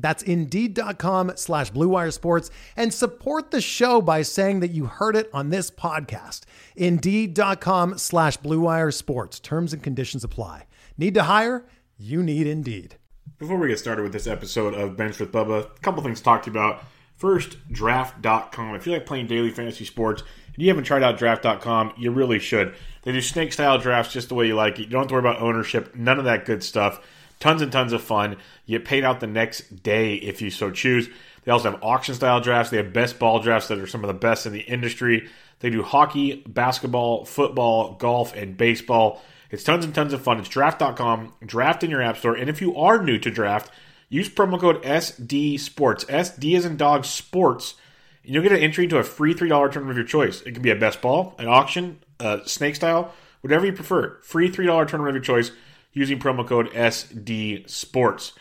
That's Indeed.com slash BlueWire Sports and support the show by saying that you heard it on this podcast. Indeed.com slash BlueWire Sports. Terms and conditions apply. Need to hire? You need Indeed. Before we get started with this episode of Bench with Bubba, a couple things to talk to you about. First, draft.com. If you like playing daily fantasy sports and you haven't tried out draft.com, you really should. They do snake style drafts just the way you like it. You don't have to worry about ownership, none of that good stuff. Tons and tons of fun. You get paid out the next day if you so choose. They also have auction style drafts. They have best ball drafts that are some of the best in the industry. They do hockey, basketball, football, golf, and baseball. It's tons and tons of fun. It's draft.com, draft in your app store. And if you are new to draft, use promo code SD Sports. SD is in dog sports. And you'll get an entry to a free $3 tournament of your choice. It can be a best ball, an auction, a snake style, whatever you prefer. Free $3 tournament of your choice using promo code SD Sports.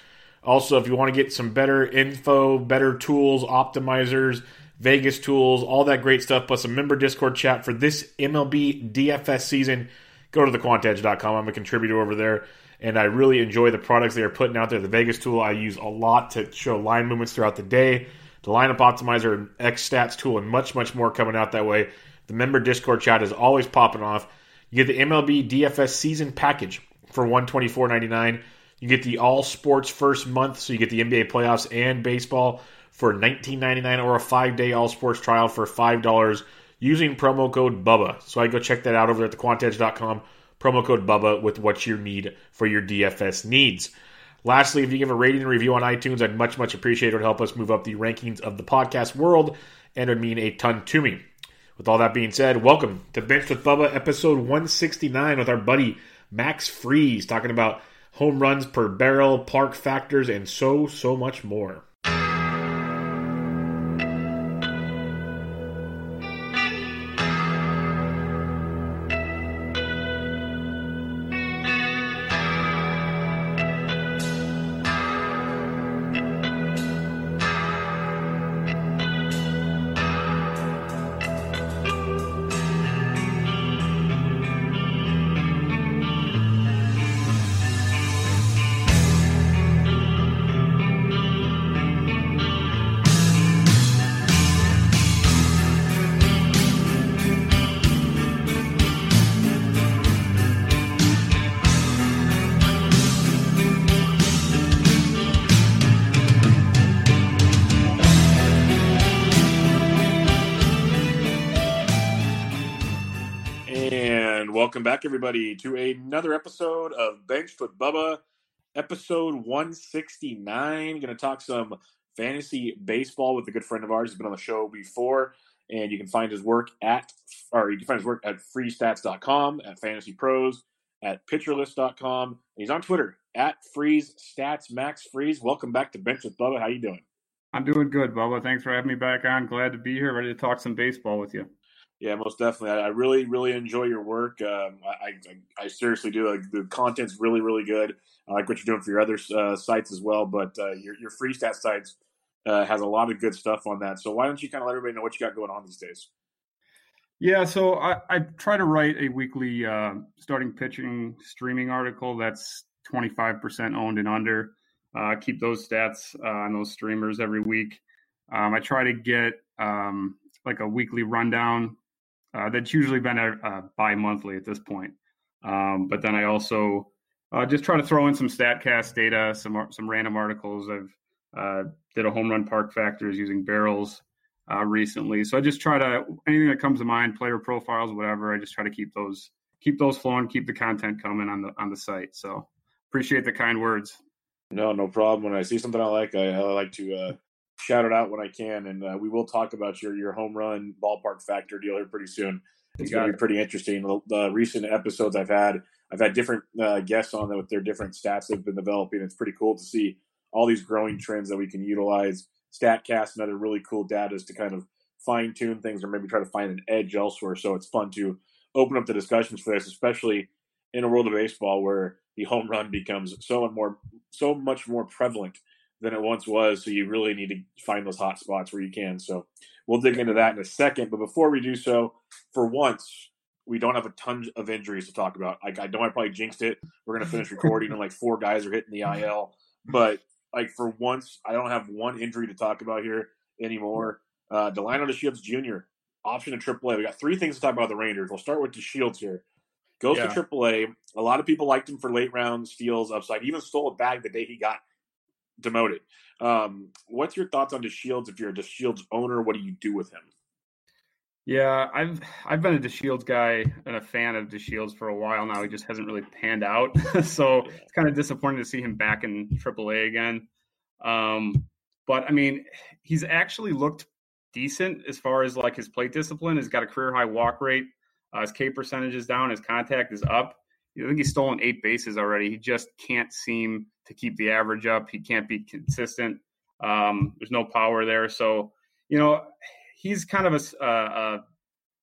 Also, if you want to get some better info, better tools, optimizers, Vegas tools, all that great stuff, plus a member Discord chat for this MLB DFS season, go to thequantedge.com. I'm a contributor over there, and I really enjoy the products they are putting out there. The Vegas tool I use a lot to show line movements throughout the day. The lineup optimizer, X Stats tool, and much, much more coming out that way. The member Discord chat is always popping off. You get the MLB DFS season package for $124.99. You get the all sports first month, so you get the NBA playoffs and baseball for $19.99 or a five day all sports trial for $5 using promo code BUBBA. So I go check that out over at thequantedge.com. Promo code BUBBA with what you need for your DFS needs. Lastly, if you give a rating and review on iTunes, I'd much, much appreciate it. It would help us move up the rankings of the podcast world and it would mean a ton to me. With all that being said, welcome to Bench with Bubba, episode 169 with our buddy Max Freeze, talking about home runs per barrel, park factors, and so, so much more. Everybody, to another episode of Benched with Bubba, episode 169. Going to talk some fantasy baseball with a good friend of ours. He's been on the show before, and you can find his work at, or you can find his work at freezestats.com, at fantasy pros, at pitcherlist.com. He's on Twitter at freeze stats max freeze. Welcome back to Bench with Bubba. How you doing? I'm doing good, Bubba. Thanks for having me back on. Glad to be here, ready to talk some baseball with you. Yeah, most definitely. I, I really, really enjoy your work. Um, I, I, I, seriously do. Like, the content's really, really good. I like what you're doing for your other uh, sites as well. But uh, your your free stat sites uh, has a lot of good stuff on that. So why don't you kind of let everybody know what you got going on these days? Yeah, so I, I try to write a weekly uh, starting pitching streaming article that's 25% owned and under. Uh, keep those stats uh, on those streamers every week. Um, I try to get um, like a weekly rundown uh, that's usually been a, a bi-monthly at this point. Um, but then I also uh, just try to throw in some Statcast data, some some random articles. I've uh, did a home run park factors using barrels uh, recently, so I just try to anything that comes to mind, player profiles, whatever. I just try to keep those keep those flowing, keep the content coming on the on the site. So appreciate the kind words. No, no problem. When I see something I like, I, I like to uh, shout it out when I can, and uh, we will talk about your your home run ballpark factor deal here pretty soon. It's going to be pretty interesting. The, the, recent episodes I've had, I've had different uh, guests on that with their different stats they've been developing. It's pretty cool to see all these growing trends that we can utilize. Statcast and other really cool data is to kind of fine tune things or maybe try to find an edge elsewhere. So it's fun to open up the discussions for this, especially in a world of baseball where the home run becomes so and more so much more prevalent than it once was. So you really need to find those hot spots where you can. So we'll dig into that in a second. But before we do so, for once, we don't have a ton of injuries to talk about. Like I don't know I probably jinxed it. We're gonna finish recording and like four guys are hitting the IL. But like for once, I don't have one injury to talk about here anymore. Uh, Delino DeShields Jr. option to AAA. We got three things to talk about the Rangers. We'll start with DeShields here. Goes yeah. to AAA. A lot of people liked him for late round steals upside. He even stole a bag the day he got demoted. Um, what's your thoughts on DeShields? If you're a DeShields owner, what do you do with him? Yeah, I've I've been a DeShields guy and a fan of DeShields for a while now. He just hasn't really panned out, so it's kind of disappointing to see him back in AAA again. Um, but I mean, he's actually looked decent as far as like his plate discipline. He's got a career high walk rate. Uh, his K percentage is down. His contact is up. I think he's stolen eight bases already. He just can't seem to keep the average up. He can't be consistent. Um, there's no power there. So, you know, he's kind of a, a, a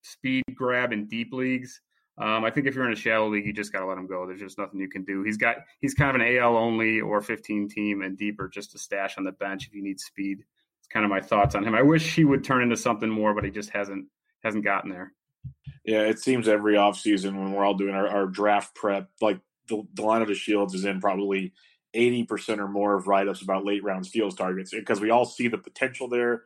speed grab in deep leagues. Um, I think if you're in a shallow league, you just got to let him go. There's just nothing you can do. He's got he's kind of an AL only or 15 team and deeper, just a stash on the bench if you need speed. It's kind of my thoughts on him. I wish he would turn into something more, but he just hasn't hasn't gotten there. Yeah, it seems every offseason when we're all doing our, our draft prep, like the, Delino DeShields is in probably 80% or more of write ups about late round steals targets because we all see the potential there.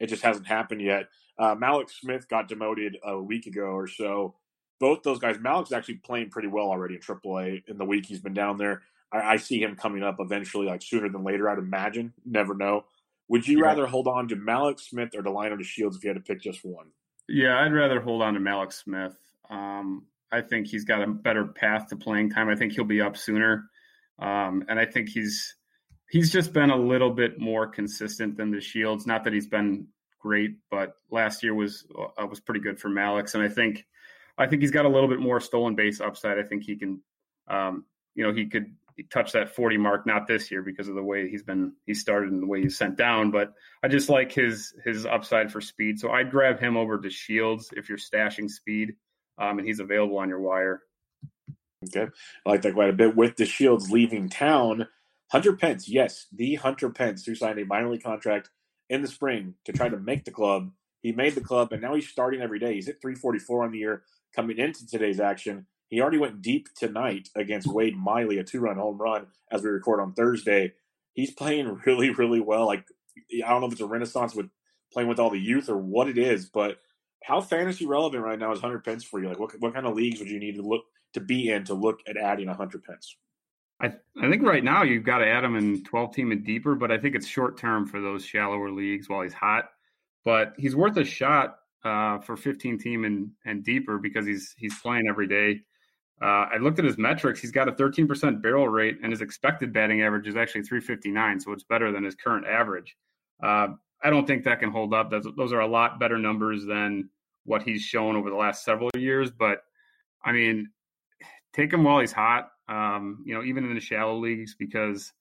It just hasn't happened yet. Uh, Mallex Smith got demoted a week ago or so. Both those guys, Mallex actually playing pretty well already in AAA in the week he's been down there. I, I see him coming up eventually, like sooner than later, I'd imagine. Never know. Would you yeah. rather hold on to Mallex Smith or Delino Shields if you had to pick just one? Yeah, I'd rather hold on to Mallex Smith. Um, I think he's got a better path to playing time. I think he'll be up sooner, um, and I think he's he's just been a little bit more consistent than DeShields. Not that he's been great, but last year was uh, was pretty good for Mallex, and I think I think he's got a little bit more stolen base upside. I think he can, um, you know, he could touch that 40 mark not this year because of the way he's been he started and the way he's sent down but i just like his his upside for speed. So i'd grab him over DeShields if you're stashing speed um, and he's available on your wire. Okay. I like that quite a bit with DeShields leaving town. Hunter pence yes the hunter pence who signed a minor league contract in the spring to try to make the club. He made the club and now he's starting every day. He's at 344 on the year coming into today's action he already went deep tonight against Wade Miley, a two run home run as we record on Thursday. He's playing really, really well. Like, I don't know if it's a renaissance with playing with all the youth or what it is, but how fantasy relevant right now is Hunter Pence for you? Like, what, what kind of leagues would you need to look to be in to look at adding a Hunter Pence? I, I think right now you've got to add him in 12 team and deeper, but I think it's short term for those shallower leagues while he's hot. But he's worth a shot uh, for 15 team and, and deeper because he's he's playing every day. Uh, I looked at his metrics. He's got a 13% barrel rate, and his expected batting average is actually 359, so it's better than his current average. Uh, I don't think that can hold up. That's, those are a lot better numbers than what he's shown over the last several years. But I mean, take him while he's hot. Um, you know, even in the shallow leagues, because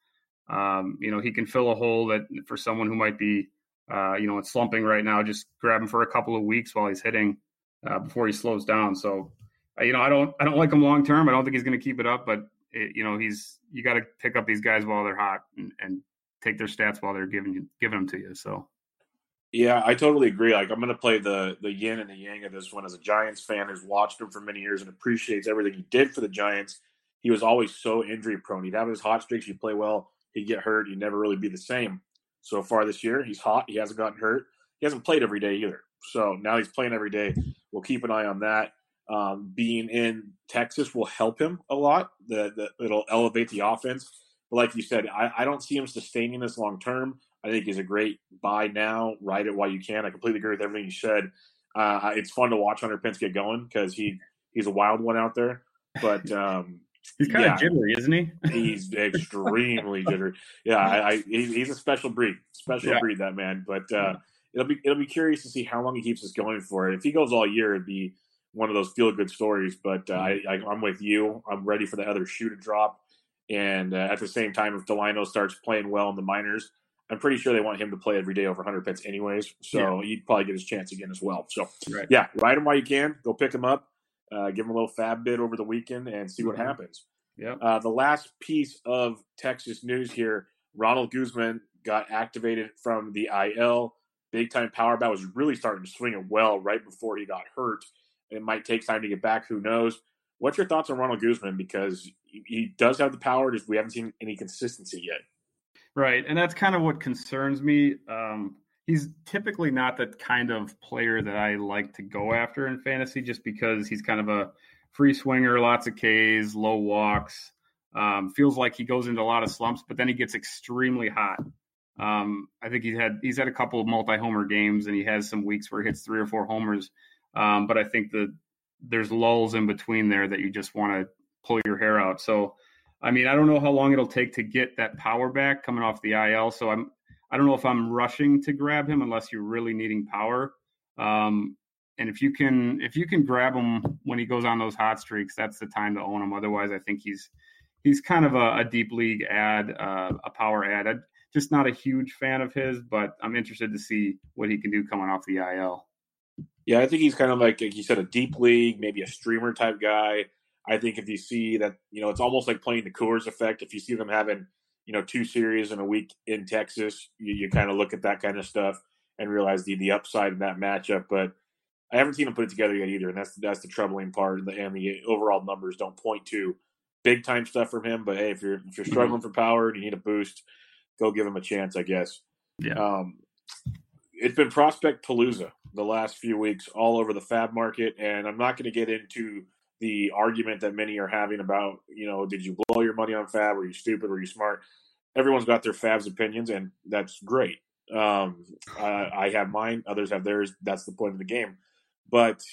um, you know he can fill a hole that for someone who might be, uh, you know, slumping right now. Just grab him for a couple of weeks while he's hitting uh, before he slows down. So you know, I don't I don't like him long term. I don't think he's going to keep it up, but it, you know, he's you got to pick up these guys while they're hot and, and take their stats while they're giving you giving them to you. So. Yeah, I totally agree. Like I'm going to play the the yin and the yang of this one as a Giants fan who's watched him for many years and appreciates everything he did for the Giants. He was always so injury prone. He'd have his hot streaks, he'd play well, he'd get hurt, he'd never really be the same. So far this year, he's hot. He hasn't gotten hurt. He hasn't played every day either. So now he's playing every day. We'll keep an eye on that um, being in Texas will help him a lot. The, the, it'll elevate the offense. But like you said, I, I don't see him sustaining this long term. I think he's a great buy now. Ride it while you can. I completely agree with everything you said. Uh, it's fun to watch Hunter Pence get going because he he's a wild one out there. But um, he's kind yeah, of jittery, isn't he? he's extremely jittery. Yeah, I, I, he's a special breed, special yeah. breed that man. But uh, it'll be it'll be curious to see how long he keeps us going for. If he goes all year, it'd be one of those feel good stories. But uh, I, I, am with you. I'm ready for the other shoe to drop. And uh, at the same time, if Delino starts playing well in the minors, I'm pretty sure they want him to play every day over Hunter Pence anyways. So yeah. he'd probably get his chance again as well. So right. yeah, ride him while you can. Go pick him up. Uh, give him a little fab bid over the weekend and see what mm-hmm. happens. Yeah. Uh, the last piece of Texas news here: Ronald Guzman got activated from the IL. Big time power bat was really starting to swing it well right before he got hurt. It might take time to get back. Who knows? What's your thoughts on Ronald Guzman? Because he does have the power, just we haven't seen any consistency yet. Right, and that's kind of what concerns me. Um, he's typically not the kind of player that I like to go after in fantasy, just because he's kind of a free swinger, lots of Ks, low walks. Um, feels like he goes into a lot of slumps, but then he gets extremely hot. Um, I think he's had he's had a couple of multi-homer games, and he has some weeks where he hits three or four homers. Um, but I think that there's lulls in between there that you just want to pull your hair out. So, I mean, I don't know how long it'll take to get that power back coming off the IL. So I'm, I don't know if I'm rushing to grab him unless you're really needing power. Um, and if you can, if you can grab him when he goes on those hot streaks, that's the time to own him. Otherwise, I think he's, he's kind of a, a deep league ad, uh, a power ad. I'm just not a huge fan of his, but I'm interested to see what he can do coming off the IL. Yeah, I think he's kind of like, like you said, a deep league, maybe a streamer type guy. I think if you see that, you know, it's almost like playing the Coors effect. If you see them having, you know, two series in a week in Texas, you, you kind of look at that kind of stuff and realize the the upside in that matchup. But I haven't seen him put it together yet either, and that's that's the troubling part. And the, and the overall numbers don't point to big time stuff from him. But hey, if you're if you're struggling for power and you need a boost, go give him a chance, I guess. Yeah. Um, it's been prospect palooza the last few weeks all over the fab market, and I'm not going to get into the argument that many are having about, you know, did you blow your money on fab? Were you stupid? Were you smart? Everyone's got their fab's opinions, and that's great. Um, I, I have mine, others have theirs. That's the point of the game. But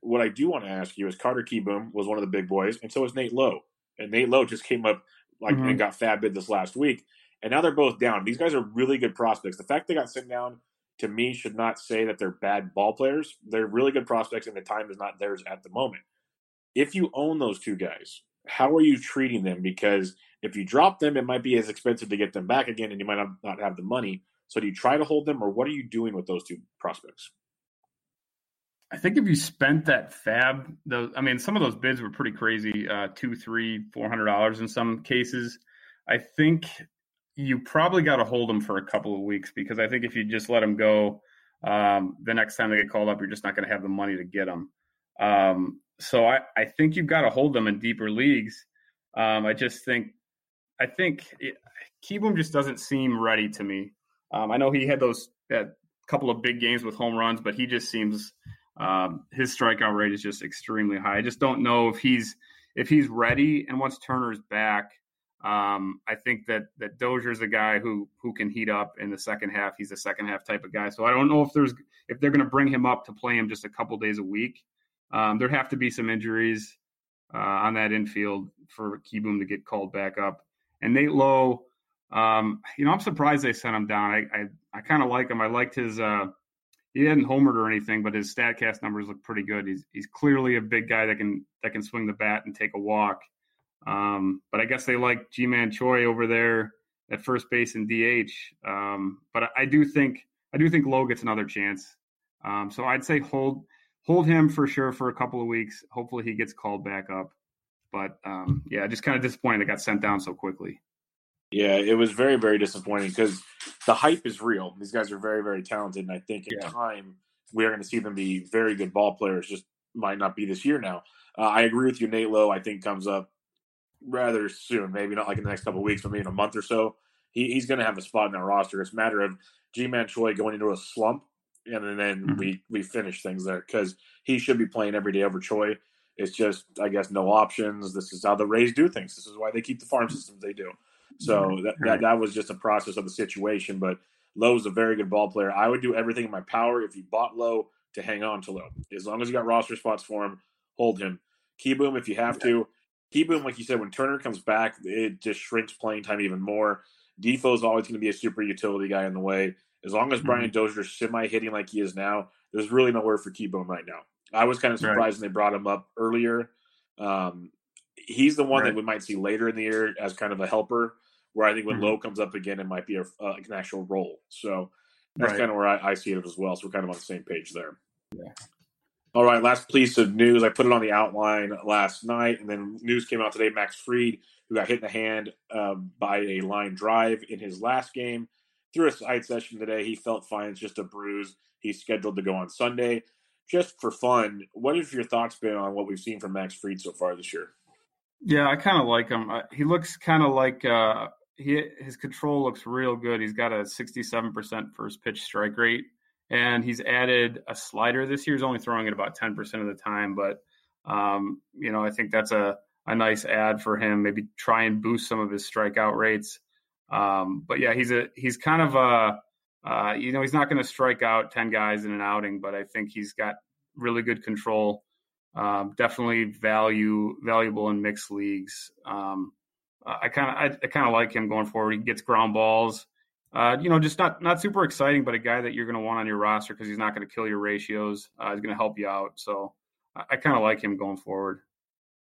what I do want to ask you is Carter Kieboom was one of the big boys, and so was Nate Lowe. And Nate Lowe just came up like mm-hmm. and got fab bid this last week, and now they're both down. These guys are really good prospects. The fact they got sent down to me should not say that they're bad ball players. They're really good prospects, and the time is not theirs at the moment. If you own those two guys, how are you treating them? Because if you drop them, it might be as expensive to get them back again, and you might not have the money. So, do you try to hold them, or what are you doing with those two prospects? I think if you spent that fab, those I mean, some of those bids were pretty crazy, uh, two, three, four hundred dollars in some cases. I think you probably got to hold them for a couple of weeks because I think if you just let them go, um, the next time they get called up, you're just not going to have the money to get them. Um, so I, I think you've got to hold them in deeper leagues. Um, I just think, I think it, just doesn't seem ready to me. Um, I know he had those that couple of big games with home runs, but he just seems um, his strikeout rate is just extremely high. I just don't know if he's if he's ready. And once Turner's back, um, I think that that Dozier's a guy who who can heat up in the second half. He's a second half type of guy. So I don't know if there's if they're going to bring him up to play him just a couple days a week. Um, there'd have to be some injuries uh, on that infield for Kieboom to get called back up. And Nate Lowe, um, you know, I'm surprised they sent him down. I I, I kind of like him. I liked his. Uh, he hadn't homered or anything, but his Statcast numbers look pretty good. He's he's clearly a big guy that can that can swing the bat and take a walk. Um, but I guess they like Ji-Man Choi over there at first base and DH. Um, but I, do think I do think Lowe gets another chance. Um, so I'd say hold hold him for sure for a couple of weeks. Hopefully he gets called back up. But um, yeah, just kind of disappointed it got sent down so quickly. Yeah, it was very very disappointing because the hype is real. These guys are very very talented, and I think in yeah. time we are going to see them be very good ball players. Just might not be this year now. Uh, I agree with you. Nate Lowe, I think, comes up rather soon. Maybe not like in the next couple weeks, but maybe in a month or so. He, he's going to have a spot in that roster. It's a matter of Ji-Man Choi going into a slump, and then mm-hmm. we we finish things there because he should be playing every day over Choi. It's just, I guess, no options. This is how the Rays do things. This is why they keep the farm systems they do. So that, that, that was just a process of the situation. But Lowe's a very good ball player. I would do everything in my power if you bought Lowe to hang on to Lowe. As long as you got roster spots for him, hold him Kieboom if you have to. Kieboom, like you said, when Turner comes back, it just shrinks playing time even more. Difo is always going to be a super utility guy in the way. As long as Brian mm-hmm. Dozier's semi hitting like he is now, there's really nowhere for Kieboom right now. I was kind of surprised right. when they brought him up earlier. Um, he's the one right. that we might see later in the year as kind of a helper. Where I think when mm-hmm. Lowe comes up again, it might be a, uh, an actual role. So that's right. kind of where I, I, see it as well. So we're kind of on the same page there. Yeah. All right, last piece of news. I put it on the outline last night, and then news came out today. Max Fried, who got hit in the hand um, by a line drive in his last game, threw a side session today. He felt fine. It's just a bruise. He's scheduled to go on Sunday. Just for fun, what have your thoughts been on what we've seen from Max Fried so far this year? Yeah, I kind of like him. He looks kind of like uh, he his control looks real good. He's got a 67% first pitch strike rate and he's added a slider this year. He's only throwing it about 10% of the time, but um, you know, I think that's a, a nice ad for him. Maybe try and boost some of his strikeout rates. Um, but yeah, he's a he's kind of a uh, you know he's not going to strike out 10 guys in an outing, but I think he's got really good control. Um, definitely value valuable in mixed leagues. I kind of I, I kind of like him going forward. He gets ground balls uh, you know, just not not super exciting, but a guy that you're going to want on your roster because he's not going to kill your ratios. Uh, he's going to help you out. So I, I kind of like him going forward.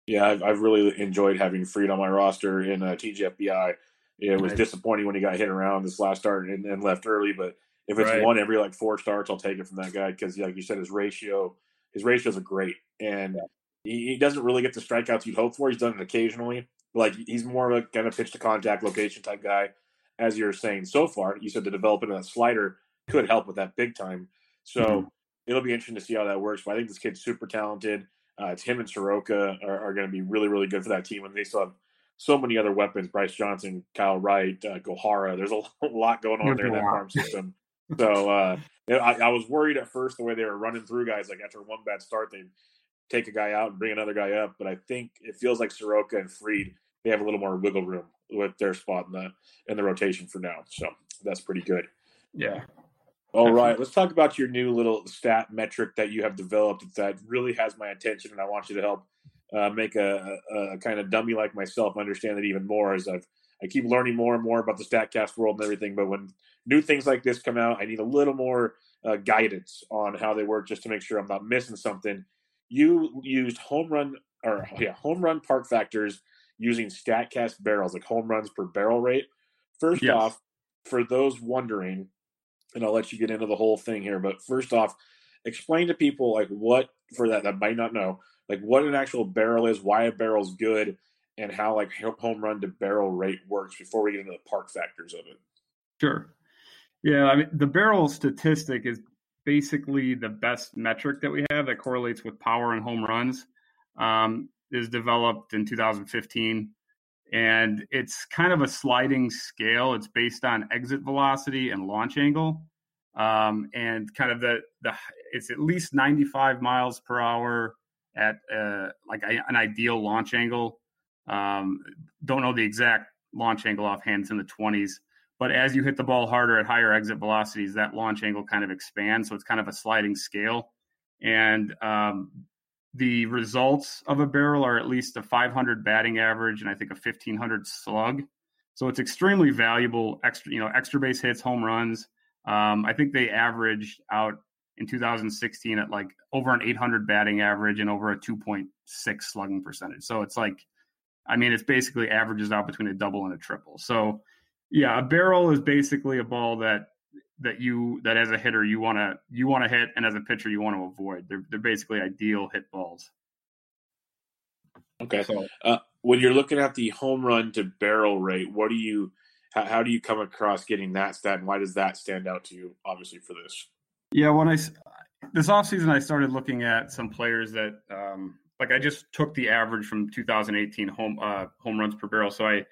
Yeah, I've, I've, really enjoyed having Fried on my roster in uh, TGFBI. It was nice. disappointing when he got hit around this last start and, and left early, but if it's right. one every like four starts, I'll take it from that guy because, like you said, his ratio his ratios are great, and yeah. he, he, doesn't really get the strikeouts you'd hope for. He's done it occasionally. Like he's more of a kind of pitch to contact location type guy as you're saying so far, you said the development of that slider could help with that big time. So mm-hmm. it'll be interesting to see how that works. But I think this kid's super talented. Uh, it's him and Soroka are, are going to be really, really good for that team. And they still have so many other weapons: Bryce Johnson, Kyle Wright, uh, Gohara. There's a lot going on there in that farm system. So uh, I, I, was worried at first the way they were running through guys. Like after one bad start, they take a guy out and bring another guy up. But I think it feels like Soroka and Fried, they have a little more wiggle room with their spot in the in the rotation for now. So that's pretty good. Yeah. All right, let's talk about your new little stat metric that you have developed that really has my attention, and I want you to help uh, make a, a, a, kind of dummy like myself understand it even more as I've I keep learning more and more about the Statcast world and everything. But when new things like this come out, I need a little more uh, guidance on how they work, just to make sure I'm not missing something. You used home run or yeah home run park factors using StatCast barrels, like home runs per barrel rate. First yes. off, for those wondering, and I'll let you get into the whole thing here, but first off, explain to people like what for that that might not know, like what an actual barrel is, why a barrel's good, and how like home run to barrel rate works before we get into the park factors of it. Sure. Yeah, I mean the barrel statistic is basically the best metric that we have that correlates with power and home runs. Um, is developed in 2015 and it's kind of a sliding scale. It's based on exit velocity and launch angle um, and kind of the the it's at least 95 miles per hour at uh, like a, an ideal launch angle. Um, don't know the exact launch angle offhand it's in the 20s but as you hit the ball harder at higher exit velocities that launch angle kind of expands so it's kind of a sliding scale. And um, the results of a barrel are at least a 500 batting average and I think a 1500 slug. So it's extremely valuable. Extra, you know, extra base hits, home runs. Um, I think they averaged out in 2016 at like over an 800 batting average and over a 2.6 slugging percentage. So it's like, I mean, it's basically averages out between a double and a triple. So yeah, a barrel is basically a ball that that you that as a hitter you want to you want to hit and as a pitcher you want to avoid. They're they're basically ideal hit balls. Okay. So uh, when you're looking at the home run to barrel rate, what do you how, how, do you come across getting that stat and why does that stand out to you obviously for this? Yeah, when I this offseason I started looking at some players that um like I just took the average from 2018 home uh home runs per barrel. So I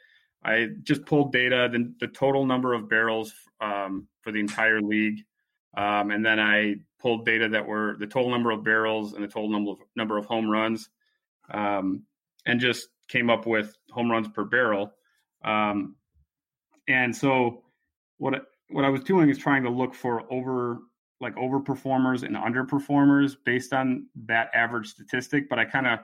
I just pulled data, the, the total number of barrels um, for the entire league, um, and then I pulled data that were the total number of barrels and the total number of, number of home runs, um, and just came up with home runs per barrel. Um, and so, what what I was doing is trying to look for over like overperformers and underperformers based on that average statistic. But I kind of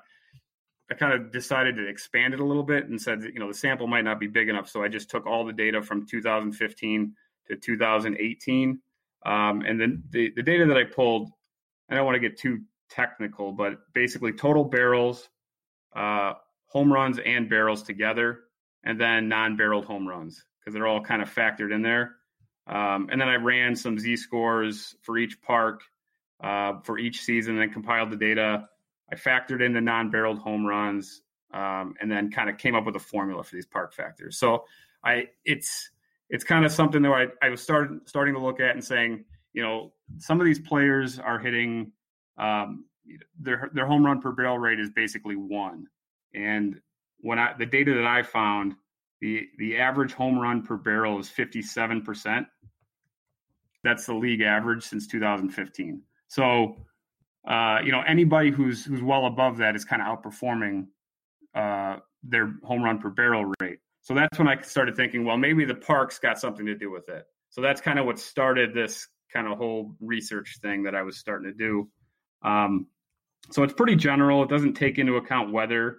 I kind of decided to expand it a little bit and said, you know, the sample might not be big enough. So I just took all the data from 2015 to 2018. Um, and then the, the data that I pulled, I don't want to get too technical, but basically total barrels, uh, home runs and barrels together, and then non barreled home runs because they're all kind of factored in there. Um, and then I ran some Z scores for each park uh, for each season and compiled the data I factored in the non-barreled home runs, um, and then kind of came up with a formula for these park factors. So I it's it's kind of something that I, I was starting starting to look at and saying, you know, some of these players are hitting um, their their home run per barrel rate is basically one, and when I the data that I found, the the average home run per barrel is fifty seven percent. That's the league average since 2015. So uh, you know, anybody who's who's well above that is kind of outperforming uh, their home run per barrel rate. So that's when I started thinking, well, maybe the parks got something to do with it. So that's kind of what started this kind of whole research thing that I was starting to do. Um, so it's pretty general. It doesn't take into account weather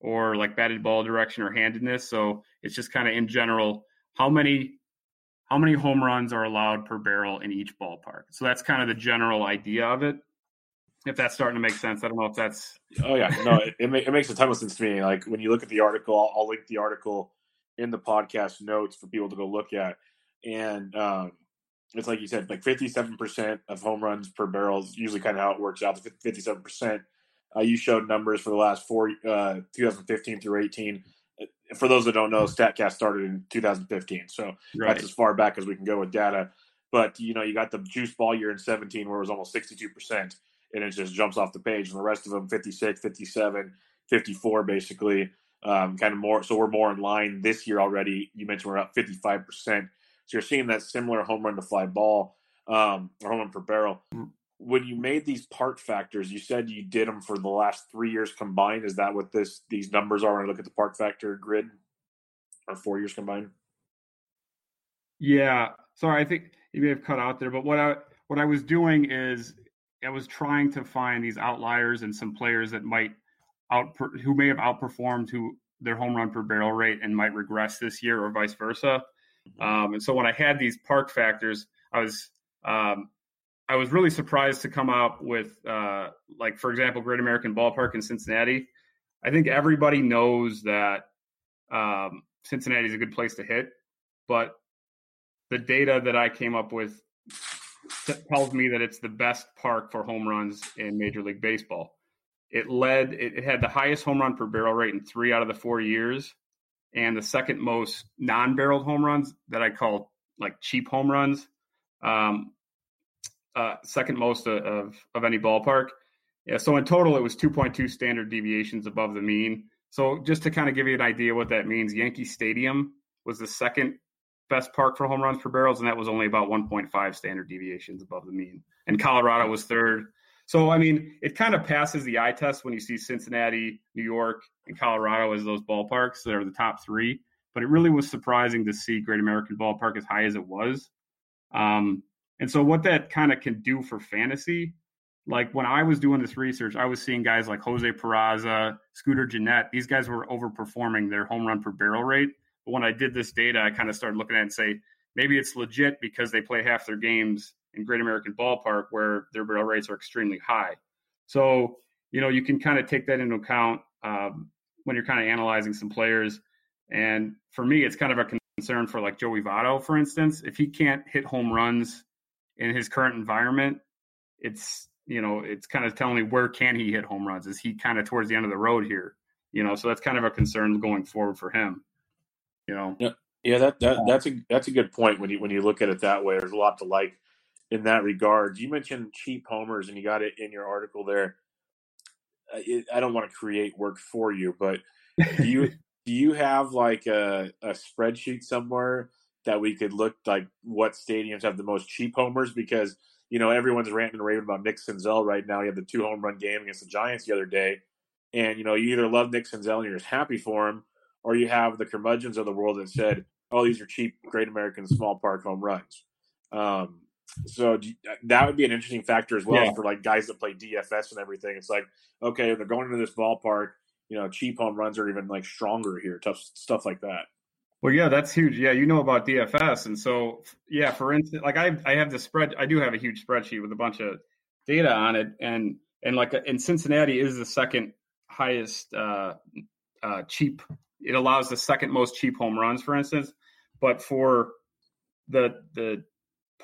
or like batted ball direction or handedness. So it's just kind of in general how many how many home runs are allowed per barrel in each ballpark. So that's kind of the general idea of it if that's starting to make sense. I don't know if that's. Oh yeah, no, it, it, makes a ton of sense to me. Like when you look at the article, I'll, I'll, link the article in the podcast notes for people to go look at, and um, it's like you said, like fifty-seven percent of home runs per barrel is usually kind of how it works out. Fifty-seven percent. Uh, you showed numbers for the last four, uh, 2015 through 18. Uh, for those that don't know, Statcast started in 2015, so right. that's as far back as we can go with data. But you know, you got the juice ball year in 17 where it was almost 62 percent and it just jumps off the page. And the rest of them, 56, 57, 54, basically, um, kind of more. So we're more in line this year already. You mentioned we're up 55%. So you're seeing that similar home run to fly ball um, or home run per barrel. When you made these park factors, you said you did them for the last three years combined. Is that what this these numbers are when I look at the park factor grid, or four years combined? Yeah. Sorry, I think you may have cut out there, but what I what I was doing is I was trying to find these outliers and some players that might out who may have outperformed who their home run per barrel rate and might regress this year or vice versa. Mm-hmm. Um, and so when I had these park factors, I was um, I was really surprised to come out with uh, like for example, Great American Ballpark in Cincinnati. I think everybody knows that um, Cincinnati is a good place to hit, but the data that I came up with tells me that it's the best park for home runs in Major League Baseball. It led, it, it had the highest home run per barrel rate in three out of the four years, and the second most non-barreled home runs that I call like cheap home runs. Um, uh, second most of, of any ballpark. Yeah, so in total, it was 2.2 standard deviations above the mean. So just to kind of give you an idea what that means, Yankee Stadium was the second best park for home runs per barrels, and that was only about 1.5 standard deviations above the mean. And Colorado was third. So, I mean, it kind of passes the eye test when you see Cincinnati, New York, and Colorado as those ballparks that are the top three. But it really was surprising to see Great American Ballpark as high as it was. Um, and so, what that kind of can do for fantasy, like when I was doing this research, I was seeing guys like Jose Peraza, Scooter Gennett. These guys were overperforming their home run per barrel rate. But when I did this data, I kind of started looking at it and say, maybe it's legit because they play half their games in Great American Ballpark where their barrel rates are extremely high. So, you know, you can kind of take that into account um, when you're kind of analyzing some players. And for me, it's kind of a concern for like Joey Votto, for instance. If he can't hit home runs in his current environment, it's, you know, it's kind of telling me where can he hit home runs? Is he kind of towards the end of the road here? You know, so that's kind of a concern going forward for him. You know. Yeah, yeah. That, that that's a that's a good point when you when you look at it that way. There's a lot to like in that regard. You mentioned cheap homers, and you got it in your article there. It, I don't want to create work for you, but do you do you have like a, a spreadsheet somewhere that we could look like what stadiums have the most cheap homers? Because you know everyone's ranting and raving about Nick Senzel right now. He had the two home run game against the Giants the other day, and you know you either love Nick Senzel and you're just happy for him, or you have the curmudgeons of the world that said, "Oh, these are cheap, Great American small park home runs." Um, so that would be an interesting factor as well yeah. for like guys that play DFS and everything. It's like, okay, they're going into this ballpark. you know cheap home runs are even like stronger here, tough stuff like that. Well, yeah, that's huge. Yeah, you know about DFS, and so yeah, for instance, like I I have the spread. I do have a huge spreadsheet with a bunch of data on it, and and like in Cincinnati is the second highest uh, uh, cheap. It allows the second most cheap home runs, for instance. But for the the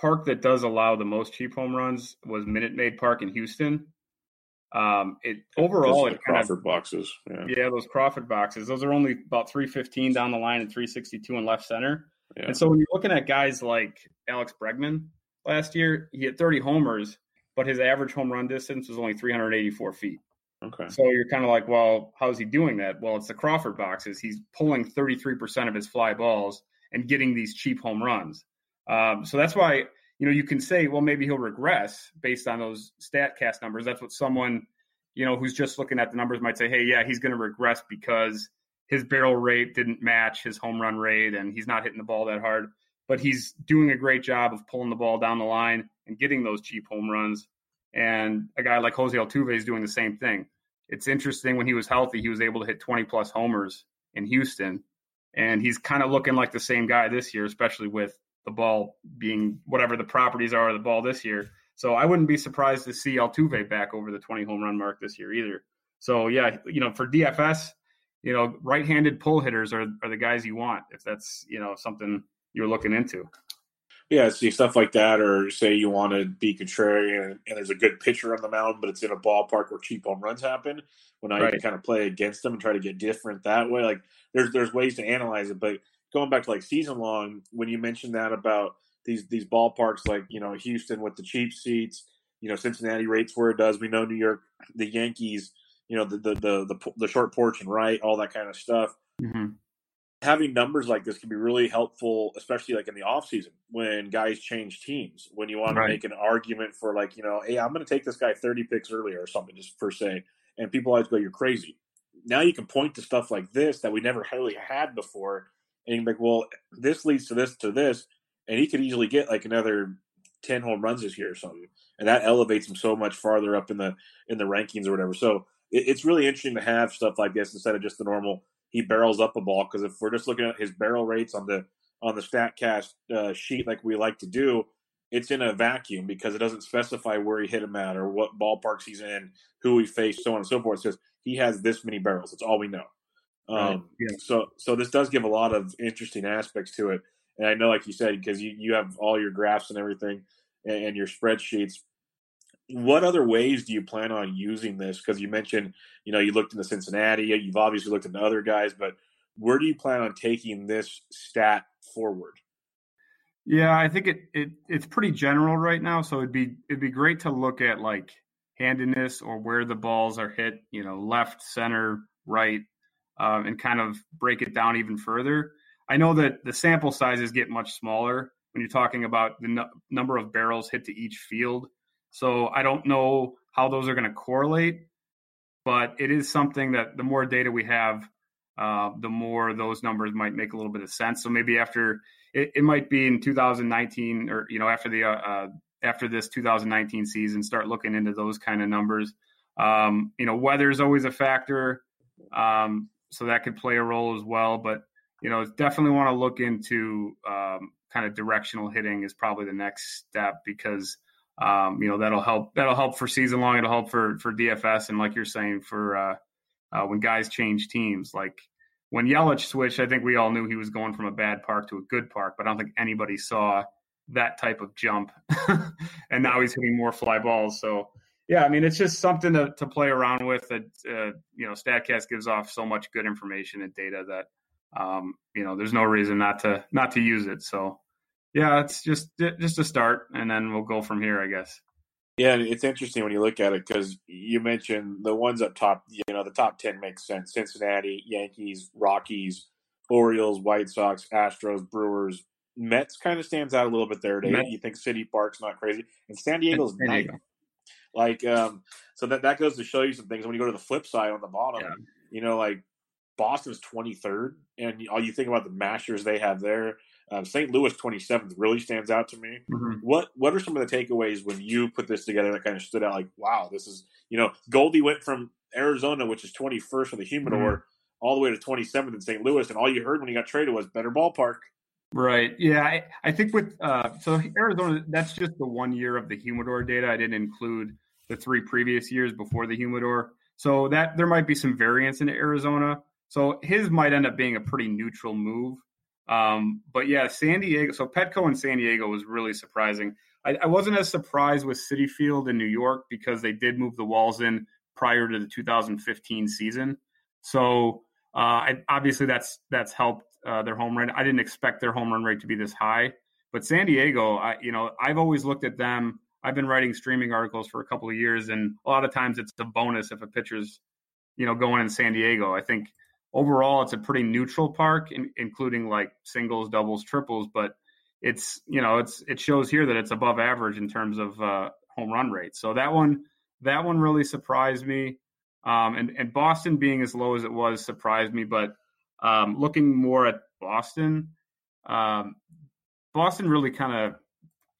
park that does allow the most cheap home runs was Minute Maid Park in Houston. Um, it overall it Crawford of, boxes. Yeah. yeah, those Crawford boxes. Those are only about 315 down the line and 362 in left center. Yeah. And so when you're looking at guys like Alex Bregman last year, he had 30 homers, but his average home run distance was only 384 feet. Okay. So you're kind of like, well, how's he doing that? Well, it's the Crawford boxes. He's pulling 33% of his fly balls and getting these cheap home runs. Um, so that's why you know you can say, well, maybe he'll regress based on those Statcast numbers. That's what someone you know who's just looking at the numbers might say, hey, yeah, he's going to regress because his barrel rate didn't match his home run rate, and he's not hitting the ball that hard. But he's doing a great job of pulling the ball down the line and getting those cheap home runs. And a guy like Jose Altuve is doing the same thing. It's interesting when he was healthy, he was able to hit 20 plus homers in Houston. And he's kind of looking like the same guy this year, especially with the ball being whatever the properties are of the ball this year. So I wouldn't be surprised to see Altuve back over the 20 home run mark this year either. So yeah, you know, for DFS, you know, right-handed pull hitters are, are the guys you want if that's, you know, something you're looking into. Yeah, see stuff like that, or say you want to be contrarian and, there's a good pitcher on the mound, but it's in a ballpark where cheap home runs happen. Well, I right. can kind of play against them and try to get different that way. Like there's there's ways to analyze it, but going back to like season long, when you mentioned that about these these ballparks like you know Houston with the cheap seats, you know Cincinnati rates where it does. We know New York, the Yankees, you know the the the the, the short porch and right, all that kind of stuff. Mm-hmm. Having numbers like this can be really helpful, especially like in the off season when guys change teams. When you want right. to make an argument for like you know, hey, I'm going to take this guy 30 picks earlier or something, just per se, and people always go, "You're crazy." Now you can point to stuff like this that we never really had before and like, well, this leads to this to this, and he could easily get like another ten home runs this year or something, and that elevates him so much farther up in the in the rankings or whatever. So it, it's really interesting to have stuff like this instead of just the normal he barrels up a ball. Because if we're just looking at his barrel rates on the on the Statcast uh, sheet like we like to do, it's in a vacuum because it doesn't specify where he hit him at or what ballparks he's in, who he faced, so on and so forth. It says he has this many barrels. That's all we know. Um, yeah. So so this does give a lot of interesting aspects to it, and I know, like you said, because you, you have all your graphs and everything, and, and your spreadsheets. What other ways do you plan on using this? Because you mentioned, you know, you looked into Cincinnati, you've obviously looked into other guys, but where do you plan on taking this stat forward? Yeah, I think it, it it's pretty general right now. So it'd be it'd be great to look at like handedness or where the balls are hit, you know, left, center, right, um, and kind of break it down even further. I know that the sample sizes get much smaller when you're talking about the n- number of barrels hit to each field. So I don't know how those are going to correlate, but it is something that the more data we have, uh, the more those numbers might make a little bit of sense. So maybe after it, it might be in 2019 or you know after the uh, uh, after this 2019 season, start looking into those kind of numbers. Um, you know, weather is always a factor. Um, so that could play a role as well. But you know, definitely want to look into um, kind of directional hitting is probably the next step because um, you know that'll help. That'll help for season long. It'll help for for DFS and like you're saying for uh, uh, when guys change teams. Like when Yelich switched, I think we all knew he was going from a bad park to a good park, but I don't think anybody saw that type of jump. and now he's hitting more fly balls. So yeah, I mean, it's just something to, to play around with. That uh, you know, Statcast gives off so much good information and data that um, you know, there's no reason not to not to use it. So, yeah, it's just just a start, and then we'll go from here, I guess. Yeah, it's interesting when you look at it because you mentioned the ones up top. You know, the top ten makes sense: Cincinnati, Yankees, Rockies, Orioles, White Sox, Astros, Brewers. Mets kind of stands out a little bit there. Dave. You think City Park's not crazy, and San Diego's ninth. Like, um, so that that goes to show you some things. When you go to the flip side on the bottom, yeah. you know, like Boston's twenty third, and all you think about the Masters they have there. Um, St. Louis twenty seventh really stands out to me. Mm-hmm. What What are some of the takeaways when you put this together that kind of stood out? Like, wow, this is you know, Goldie went from Arizona, which is 21st for the Humidor, mm-hmm. all the way to 27th in St. Louis, and all you heard when he got traded was better ballpark. Right. Yeah. I, I think with uh, so Arizona, that's just the one year of the Humidor data. I didn't include the three previous years before the Humidor. So that there might be some variance in Arizona. So his might end up being a pretty neutral move. Um, but yeah, San Diego. So Petco in San Diego was really surprising. I, I, wasn't as surprised with Citi Field in New York because they did move the walls in prior to the 2015 season. So uh, I, obviously that's that's helped uh, their home run. I didn't expect their home run rate to be this high, but San Diego, I, you know, I've always looked at them. I've been writing streaming articles for a couple of years, and a lot of times it's a bonus if a pitcher's, you know, going in San Diego. I think overall it's a pretty neutral park, in, including like singles, doubles, triples, but it's you know it's it shows here that it's above average in terms of uh, home run rate. So that one that one really surprised me. Um, and and Boston being as low as it was surprised me, but um, looking more at Boston, um, Boston really kind of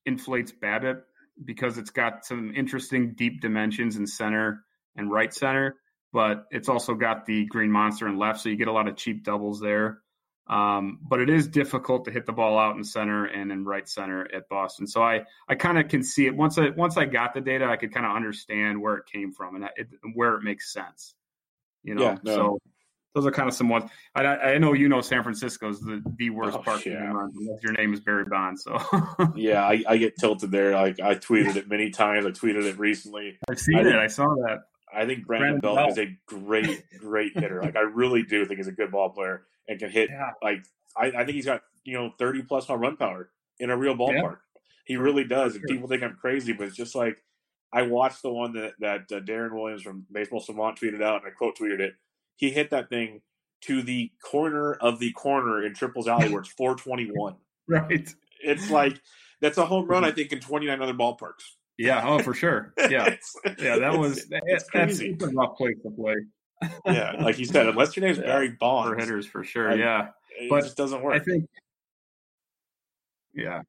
inflates BABIP because it's got some interesting deep dimensions in center and right center, but it's also got the green monster in left, so you get a lot of cheap doubles there. Um, but it is difficult to hit the ball out in center and in right center at Boston. So I, I kind of can see it once I once I got the data, I could kind of understand where it came from and it, where it makes sense. You know, yeah, no. so those are kind of some ones. I, I know you know San Francisco is the, the worst oh, park yeah. unless your name is Barry Bonds. So yeah, I, I, get tilted there. Like I tweeted it many times. I tweeted it recently. I've seen I it. Think, I saw that. I think Brandon, Brandon Belt, Belt, is a great, great hitter. like I really do think he's a good ball player and can hit. Yeah. Like I, I, think he's got you know thirty plus home run power in a real ballpark. Yeah. He really does. And people think I'm crazy, but it's just like I watched the one that that uh, Daren Willman from Baseball Savant tweeted out, and I quote tweeted it. He hit that thing to the corner of the corner in Triples Alley where it's 421. right. It's like that's a home run, mm-hmm. I think, in 29 other ballparks. Yeah, oh for sure. Yeah, yeah, that was it's, crazy. That's a rough place to play. yeah, like you said, unless your name's yeah, Barry Bonds for hitters for sure. I, yeah, it but just doesn't work. I think. Yeah.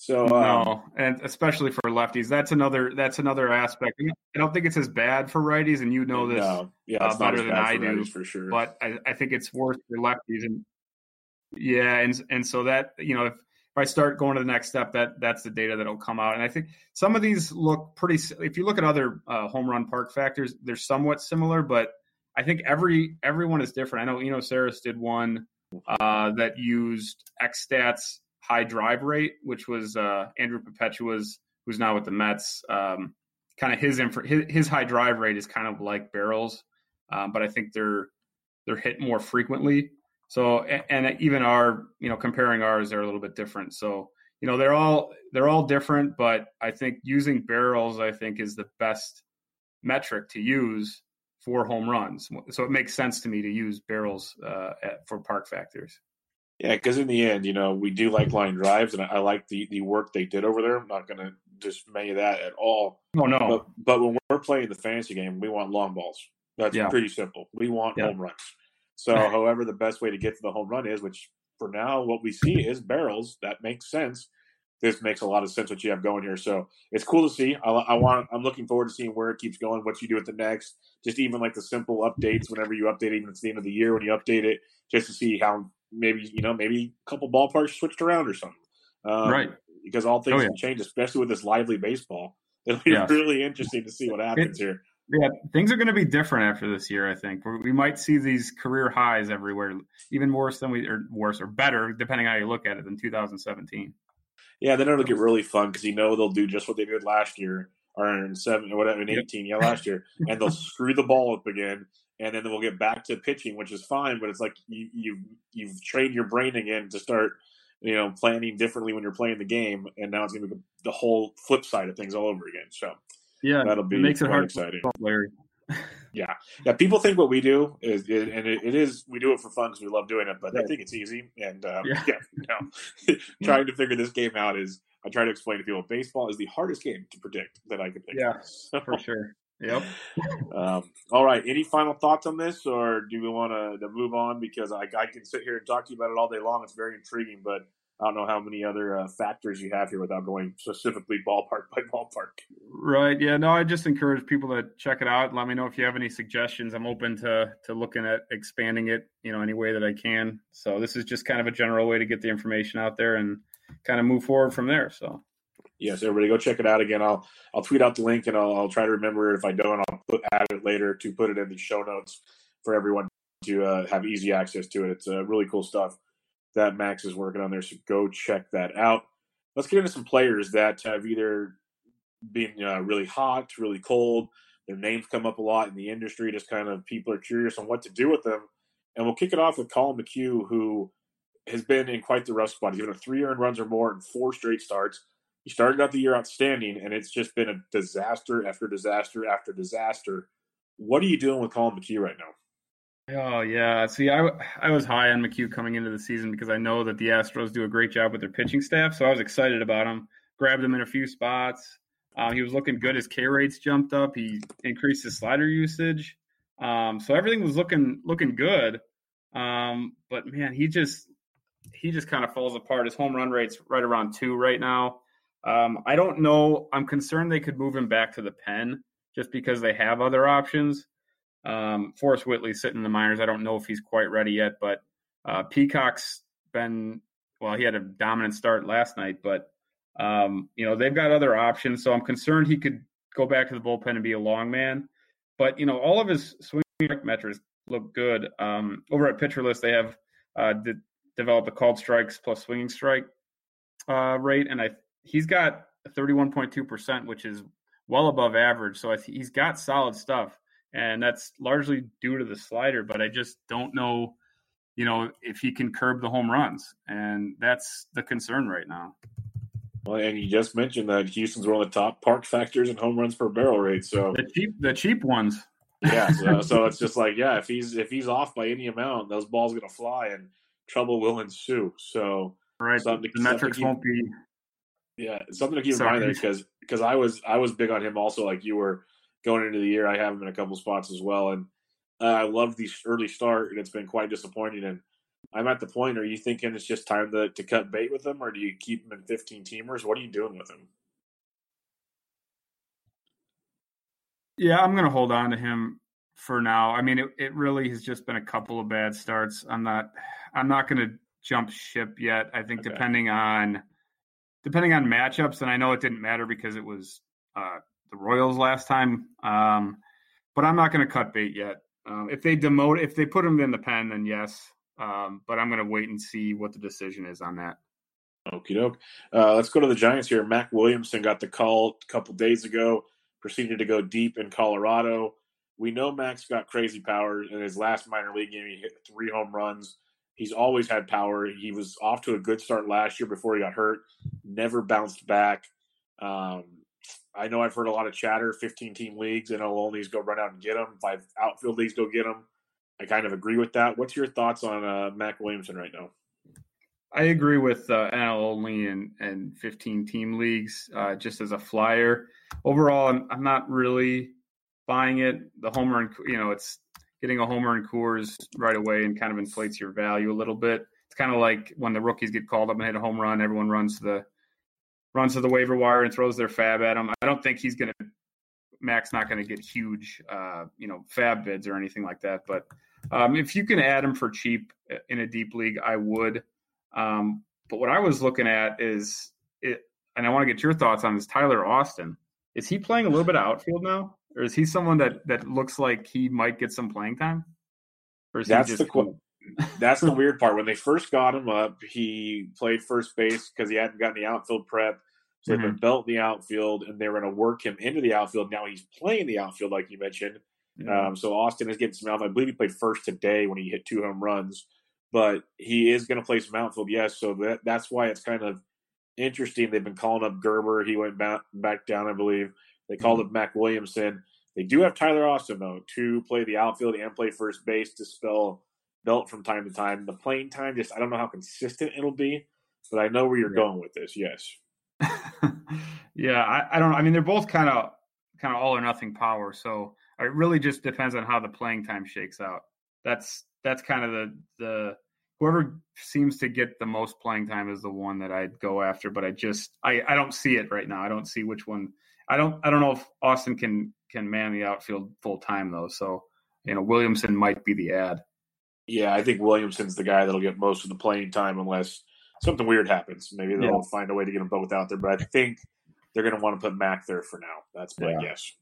So um, no, and especially for lefties, that's another that's another aspect. I don't think it's as bad for righties, and you know this no. yeah, uh, better than I do for sure. But I, I think it's worse for lefties, and yeah, and and so that you know if if I start going to the next step, that that's the data that'll come out. And I think some of these look pretty. If you look at other uh, home run park factors, they're somewhat similar, but I think every everyone is different. I know Eno Sarris did one uh, that used X stats high drive rate, which was uh, Andrew Perpetua's, who's now with the Mets. Um, kind of his, inf- his, his high drive rate is kind of like barrels, um, but I think they're they're hit more frequently. So and, and even our you know comparing ours, they're a little bit different. So you know they're all they're all different, but I think using barrels I think is the best metric to use for home runs. So it makes sense to me to use barrels uh, at, for park factors. Yeah, because in the end, you know, we do like line drives, and I, I like the the work they did over there. I'm not going to dismay that at all. Oh no, but, but, when we're playing the fantasy game, we want long balls. That's yeah. pretty simple. We want yeah. home runs. So, however, the best way to get to the home run is, which for now, what we see is barrels. That makes sense. This makes a lot of sense what you have going here. So it's cool to see. I, I want. I'm looking forward to seeing where it keeps going. What you do at the next. Just even like the simple updates. Whenever you update, even at the end of the year when you update it, just to see how maybe you know maybe a couple ballparks switched around or something. Um, right. Because all things oh, yeah. can change, especially with this lively baseball. It'll be really interesting to see what happens it, here. Yeah, things are going to be different after this year. I think we might see these career highs everywhere, even worse than we or worse or better, depending on how you look at it, than 2017. Yeah, then it'll get really fun because you know they'll do just what they did last year or in seven or whatever in eighteen, yeah, last year, and they'll screw the ball up again, and then we'll get back to pitching, which is fine. But it's like you you you've trained your brain again to start, you know, planning differently when you're playing the game, and now it's going to be the whole flip side of things all over again. So yeah, that'll be it makes it hard exciting. Larry. yeah, yeah. People think what we do is, and it, it is we do it for fun because we love doing it, but right. I think it's easy. And um, yeah, yeah no. trying to figure this game out is I try to explain to people baseball is the hardest game to predict that I can think. Yeah, for sure. Yep. um, all right. Any final thoughts on this, or do we want to move on? Because I, I can sit here and talk to you about it all day long. It's very intriguing, but I don't know how many other uh, factors you have here without going specifically ballpark by ballpark. Right. Yeah. No, I just encourage people to check it out. Let me know if you have any suggestions. I'm open to to looking at expanding it, you know, any way that I can. So this is just kind of a general way to get the information out there and kind of move forward from there. So. Yes, everybody go check it out again. I'll I'll tweet out the link and I'll, I'll try to remember. It. If I don't, I'll put add it later to put it in the show notes for everyone to uh, have easy access to it. It's uh, really cool stuff that Max is working on there. So go check that out. Let's get into some players that have either been uh, really hot, really cold. Their names come up a lot in the industry. Just kind of people are curious on what to do with them. And we'll kick it off with Collin McHugh, who has been in quite the rough spot. He's given a three earned runs or more in four straight starts. He started out the year outstanding, and it's just been a disaster after disaster after disaster. What are you doing with Collin McHugh right now? Oh yeah. See, I I was high on McHugh coming into the season because I know that the Astros do a great job with their pitching staff, so I was excited about him. Grabbed him in a few spots. Uh, he was looking good. His K rates jumped up. He increased his slider usage. Um, so everything was looking looking good. Um, but man, he just he just kind of falls apart. His home run rate's right around two right now. Um, I don't know. I'm concerned they could move him back to the pen just because they have other options. Um, Forrest Whitley sitting in the minors. I don't know if he's quite ready yet, but uh, Peacock's been well. He had a dominant start last night, but um, you know they've got other options. So I'm concerned he could go back to the bullpen and be a long man. But you know all of his swing metrics look good. Um, over at Pitcher List, they have uh, de- developed a called strikes plus swinging strike uh, rate, and I he's got 31.2 percent, which is well above average. So he's got solid stuff and that's largely due to the slider. But I just don't know, you know, if he can curb the home runs, and that's the concern right now. Well, and you just mentioned that Houston's one of the top park factors in home runs per barrel rate. So the cheap, the cheap ones. yeah, so, so it's just like yeah, if he's if he's off by any amount, those balls to fly and trouble will ensue. So right, so the metrics won't be. Yeah, something to keep Sorry. in mind there because because I was I was big on him also like you were going into the year. I have him in a couple spots as well, and uh, I love the early start, and it's been quite disappointing. And I'm at the point. Are you thinking it's just time to, to cut bait with him, or do you keep him in 15 teamers? What are you doing with him? Yeah, I'm going to hold on to him for now. I mean, it, it really has just been a couple of bad starts. I'm not I'm not going to jump ship yet. I think okay. depending on depending on matchups, and I know it didn't matter because it was uh, the Royals last time. Um, but I'm not going to cut bait yet. Um, if they demote, if they put him in the pen, then yes. Um, but I'm going to wait and see what the decision is on that. Okie doke. Uh, let's go to the Giants here. Mac Williamson got the call a couple days ago, proceeded to go deep in Colorado. We know Max got crazy power in his last minor league game. He hit three home runs. He's always had power. He was off to a good start last year before he got hurt. Never bounced back. Um, I know I've heard a lot of chatter, 15 team leagues, and NL onlys go run out and get them. Five outfield leagues go get them. I kind of agree with that. What's your thoughts on uh, Mac Williamson right now? I agree with uh, NL only and, and 15 team leagues uh, just as a flyer. Overall, I'm, I'm, not really buying it. The homer and, you know, it's getting a homer and Coors right away and kind of inflates your value a little bit. It's kind of like when the rookies get called up and hit a home run, everyone runs to the runs to the waiver wire and throws their FAAB at him. I don't think he's going to. Mac's not going to get huge, uh, you know, FAAB bids or anything like that. But um, if you can add him for cheap in a deep league, I would. Um, but what I was looking at is it, and I want to get your thoughts on this. Tyler Austin is he playing a little bit of outfield now, or is he someone that that looks like he might get some playing time? Or is That's the cool? That's the weird part. When they first got him up, he played first base because he hadn't gotten the outfield prep. So mm-hmm. they've been built in the outfield, and they're going to work him into the outfield. Now he's playing the outfield, like you mentioned. Mm-hmm. Um, so Austin is getting some outfield. I believe he played first today when he hit two home runs, but he is going to play some outfield, yes. So that that's why it's kind of interesting. They've been calling up Gerber. He went back back down, I believe. They called mm-hmm. up Mac Williamson. They do have Tyler Austin though to play the outfield and play first base to spell belt from time to time. The playing time, just I don't know how consistent it'll be, but I know where you're yeah. going with this. Yes. yeah, I, I, don't. I mean, they're both kind of kind of all or nothing power. So it really just depends on how the playing time shakes out. That's that's kind of the the whoever seems to get the most playing time is the one that I'd go after. But I just I, I don't see it right now. I don't see which one. I don't I don't know if Austin can can man the outfield full time though. So you know Williamson might be the ad. Yeah, I think Williamson's the guy that'll get most of the playing time unless something weird happens. Maybe they'll yeah. find a way to get them both out there. But I think they're going to want to put Mac there for now. That's my yeah. guess.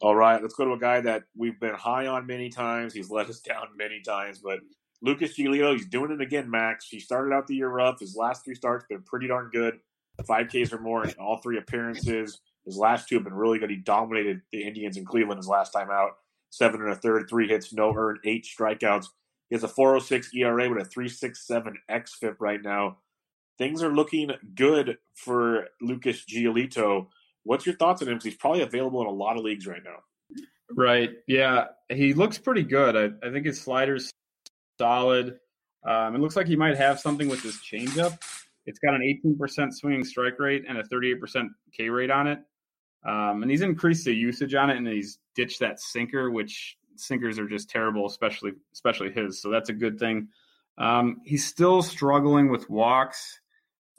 All right, let's go to a guy that we've been high on many times. He's let us down many times, but Lucas Giolito, he's doing it again, Max. He started out the year rough. His last three starts been pretty darn good. Five Ks or more in all three appearances. His last two have been really good. He dominated the Indians in Cleveland his last time out. Seven and a third, three hits, no earned, eight strikeouts. He has a 406 ERA with a 367 XFIP right now. Things are looking good for Lucas Giolito. What's your thoughts on him? He's probably available in a lot of leagues right now. Right. Yeah. He looks pretty good. I, I think his slider's solid. Um, it looks like he might have something with his changeup. It's got an 18% swinging strike rate and a 38% K rate on it. Um, and he's increased the usage on it and he's ditched that sinker, which sinkers are just terrible, especially especially his. So that's a good thing. Um, he's still struggling with walks,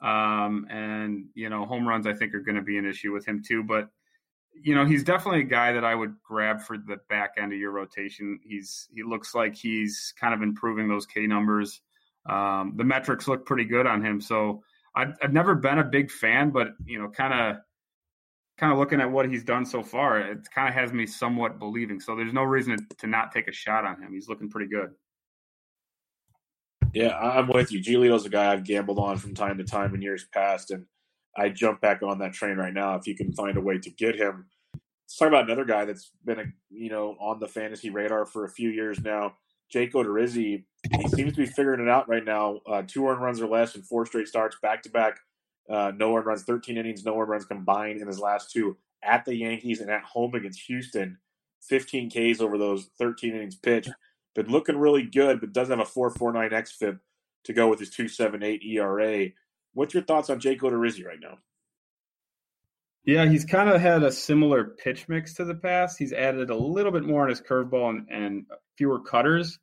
um, and you know home runs. I think are going to be an issue with him too. But you know he's definitely a guy that I would grab for the back end of your rotation. He's he looks like he's kind of improving those K numbers. Um, the metrics look pretty good on him. So I've, I've never been a big fan, but you know, kind of kind of looking at what he's done so far, it kind of has me somewhat believing. So there's no reason to, not take a shot on him. He's looking pretty good. Yeah, I'm with you. Giolito's a guy I've gambled on from time to time in years past, and I jump back on that train right now if you can find a way to get him. Let's talk about another guy that's been a you know on the fantasy radar for a few years now. Jake Odorizzi, he seems to be figuring it out right now. Uh, two earned runs or less in four straight starts, back to back uh, no one runs 13 innings, no one runs combined in his last two at the Yankees and at home against Houston. 15 Ks over those 13 innings pitched. Been looking really good, but doesn't have a 4.49 xFIP to go with his 2.78 ERA. What's your thoughts on Jake Odorizzi right now? Yeah, he's kind of had a similar pitch mix to the past. He's added a little bit more on his curveball and, and fewer cutters,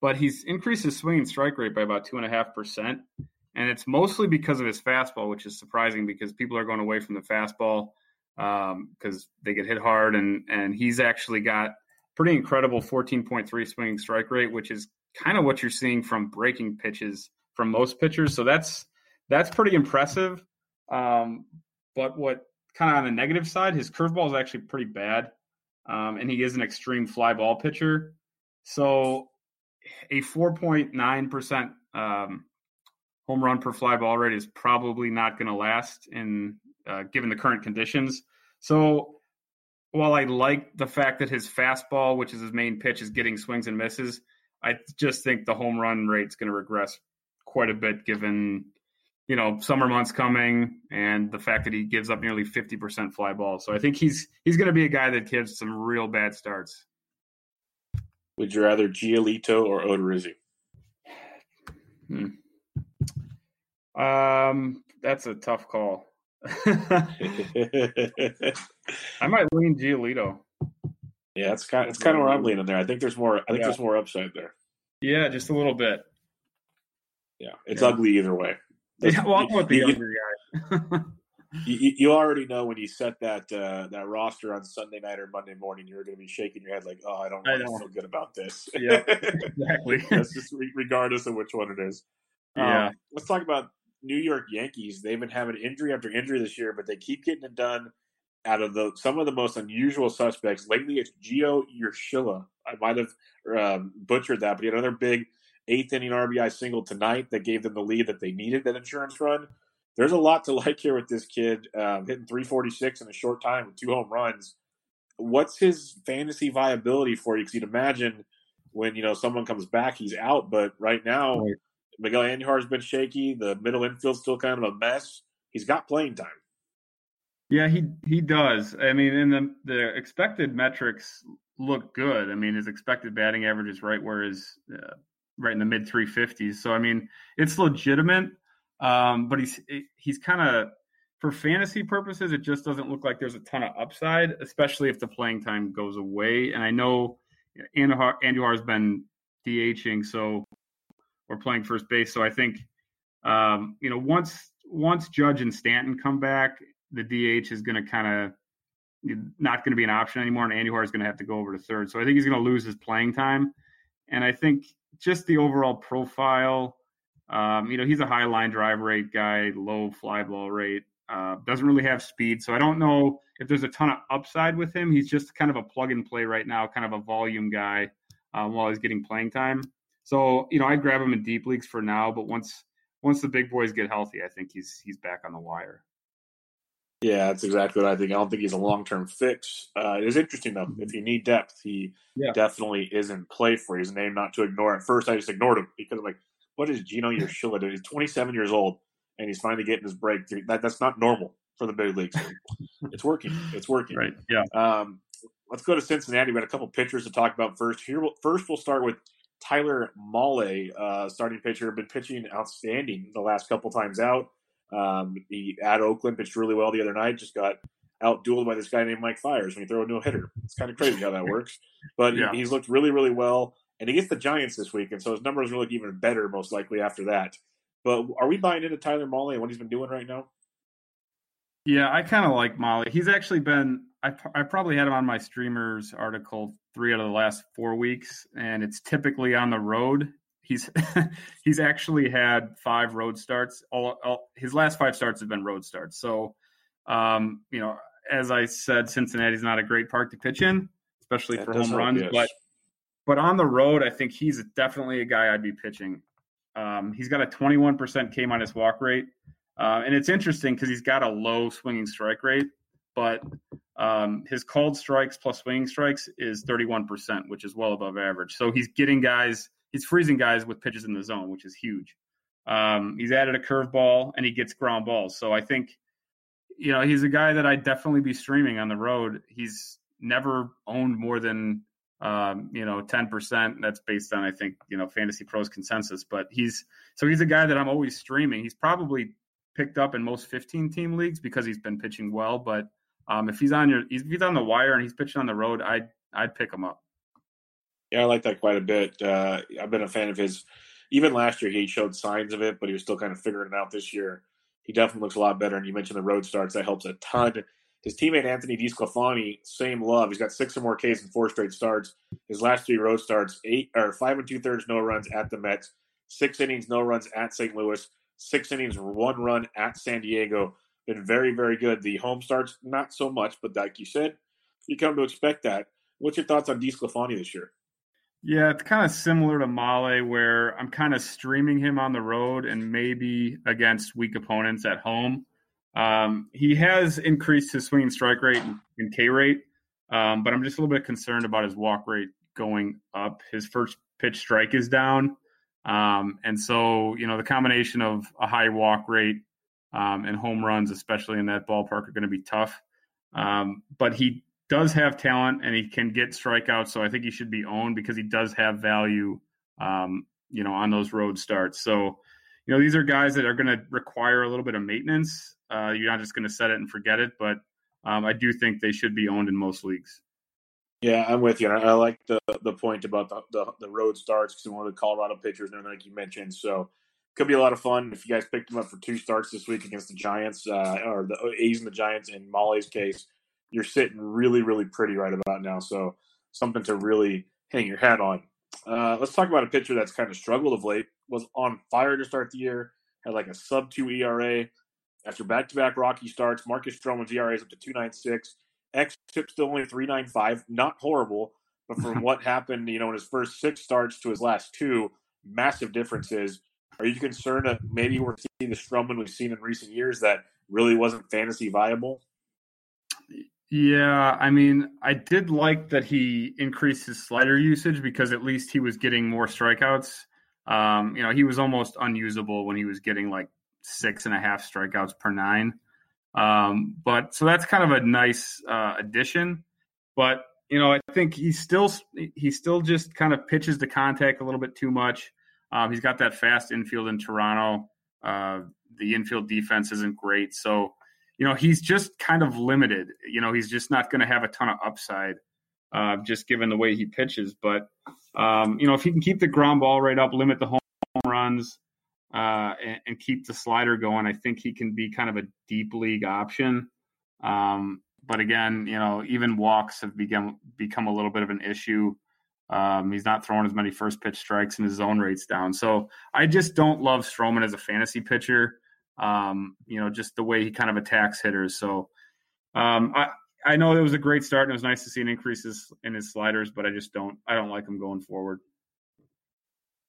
but he's increased his swing and strike rate by about two and a half percent and it's mostly because of his fastball, which is surprising because people are going away from the fastball because um, they get hit hard, and and he's actually got pretty incredible 14.3 swinging strike rate, which is kind of what you're seeing from breaking pitches from most pitchers. So that's that's pretty impressive. Um, but what kind of on the negative side, his curveball is actually pretty bad, um, and he is an extreme fly ball pitcher. So a 4.9 percent um, home run per fly ball rate is probably not going to last in uh, given the current conditions. So while I like the fact that his fastball, which is his main pitch, is getting swings and misses, I just think the home run rate is going to regress quite a bit given you know summer months coming and the fact that he gives up nearly 50% fly balls. So I think he's he's going to be a guy that gives some real bad starts. Would you rather Giolito or Odorizzi? Hmm. Um, that's a tough call. I might lean Giolito. Yeah, that's kind. It's kind of where I'm leaning there. I think there's more. I think yeah. there's more upside there. Yeah, just a little bit. Yeah, it's yeah. ugly either way. Yeah, well, I'm with the younger guy. you, you, already know when you set that uh, that roster on Sunday night or Monday morning, you're going to be shaking your head like, "Oh, I don't really feel good about this." Yeah, exactly. That's just regardless of which one it is. Yeah. Um, let's talk about New York Yankees, they've been having injury after injury this year, but they keep getting it done out of the some of the most unusual suspects. Lately, it's Gio Urshela. I might have um, butchered that, but he had another big eighth inning RBI single tonight that gave them the lead that they needed that insurance run. There's a lot to like here with this kid um, hitting 346 in a short time with two home runs. What's his fantasy viability for you? Because you'd imagine when you know someone comes back, he's out. But right now, right. Miguel Andujar's been shaky. The middle infield's still kind of a mess. He's got playing time. Yeah, he he does. I mean, and the the expected metrics look good. I mean, his expected batting average is right where his uh, right in the mid 350s. So I mean, it's legitimate. Um, but he's he's kind of for fantasy purposes, it just doesn't look like there's a ton of upside, especially if the playing time goes away. And I know Andujar, Andujar has been DHing, so or playing first base. So I think um, you know once once Judge and Stanton come back, the DH is going to kind of not going to be an option anymore, and Andujar is going to have to go over to third. So I think he's going to lose his playing time, and I think just the overall profile. Um, you know, he's a high line drive rate guy, low fly ball rate. Uh, doesn't really have speed, so I don't know if there's a ton of upside with him. He's just kind of a plug and play right now, kind of a volume guy um, while he's getting playing time. So you know, I'd grab him in deep leagues for now, but once once the big boys get healthy, I think he's he's back on the wire. Yeah, that's exactly what I think. I don't think he's a long term fix. Uh, it is interesting though. If you need depth, he yeah. definitely is in play for. He's a name not to ignore. At first, I just ignored him because I'm like, what is Gino Urshela doing? He's 27 years old and he's finally getting his breakthrough. That that's not normal for the big leagues. it's working. It's working. Right. Yeah. Um, let's go to Cincinnati. We got a couple pitchers to talk about first. Here, first we'll start with Tyler Mahle, uh, starting pitcher, been pitching outstanding the last couple times out. Um, he at Oakland pitched really well the other night. Just got outdueled by this guy named Mike Fiers when you throw a no hitter. It's kind of crazy how that works, but yeah. he, he's looked really, really well. And he gets the Giants this week, and so his numbers will look even better most likely after that. But are we buying into Tyler Mahle and what he's been doing right now? Yeah, I kind of like Mahle. He's actually been. I, I probably had him on my streamers article three out of the last four weeks, and it's typically on the road. He's he's actually had five road starts. All, all, his last five starts have been road starts. So, um, you know, as I said, Cincinnati's not a great park to pitch in, especially that for home runs. Yes. But but on the road, I think he's definitely a guy I'd be pitching. Um, he's got a 21% K minus walk rate. Uh, and it's interesting because he's got a low swinging strike rate, but um, his called strikes plus swinging strikes is 31%, which is well above average. So he's getting guys, he's freezing guys with pitches in the zone, which is huge. Um, he's added a curveball and he gets ground balls. So I think, you know, he's a guy that I'd definitely be streaming on the road. He's never owned more than um, you know, 10%. That's based on, I think, you know, Fantasy Pros consensus. But he's so he's a guy that I'm always streaming. He's probably picked up in most 15 team leagues because he's been pitching well. But um, if he's on your, if he's on the wire and he's pitching on the road, I'd I'd pick him up. Yeah, I like that quite a bit. Uh, I've been a fan of his. Even last year, he showed signs of it, but he was still kind of figuring it out this year. He definitely looks a lot better. And you mentioned the road starts; that helps a ton. His teammate Anthony DeSclafani, same love. He's got six or more Ks in four straight starts. His last three road starts, eight or five and two thirds no runs at the Mets, six innings no runs at St. Louis, six innings one run at San Diego. Been very very good. The home starts not so much, but like you said, you come to expect that. What's your thoughts on DeSclafani this year? Yeah, it's kind of similar to Mahle, where I'm kind of streaming him on the road and maybe against weak opponents at home. Um, he has increased his swinging strike rate and, K rate, um, but I'm just a little bit concerned about his walk rate going up. His first pitch strike is down. Um, and so, you know, the combination of a high walk rate um, and home runs, especially in that ballpark, are going to be tough. Um, but he does have talent and he can get strikeouts. So I think he should be owned because he does have value, um, you know, on those road starts. So, you know, these are guys that are going to require a little bit of maintenance. Uh, you're not just going to set it and forget it, but um, I do think they should be owned in most leagues. Yeah, I'm with you. I like the the point about the the, the road starts because one of the Colorado pitchers, and like you mentioned, so could be a lot of fun if you guys picked them up for two starts this week against the Giants uh, or the A's and the Giants. In Mahle's case, you're sitting really, really pretty right about now. So something to really hang your hat on. Uh, let's talk about a pitcher that's kind of struggled of late. Was on fire to start the year. Had like a sub two ERA. After back-to-back Rocky starts, Marcus Stroman's ERA is up to 2.96. X tips still only 3.95. Not horrible, but from what happened, you know, in his first six starts to his last two, massive differences. Are you concerned that maybe we're seeing the Stroman we've seen in recent years that really wasn't fantasy viable? Yeah, I mean, I did like that he increased his slider usage because at least he was getting more strikeouts. Um, you know, he was almost unusable when he was getting like six and a half strikeouts per nine. Um, but so that's kind of a nice uh, addition. But you know, I think he still he still just kind of pitches the contact a little bit too much. Um, he's got that fast infield in Toronto. Uh, the infield defense isn't great, so you know he's just kind of limited. You know, he's just not going to have a ton of upside, uh, just given the way he pitches. But um, you know, if he can keep the ground ball rate up, limit the home home runs uh, and, and, keep the slider going, I think he can be kind of a deep league option. Um, but again, you know, even walks have become become a little bit of an issue. Um, he's not throwing as many first pitch strikes, and his zone rate's down. So I just don't love Stroman as a fantasy pitcher. Um, you know, just the way he kind of attacks hitters. So um, I I know it was a great start, and it was nice to see an increases in his sliders, but I just don't I don't like him going forward.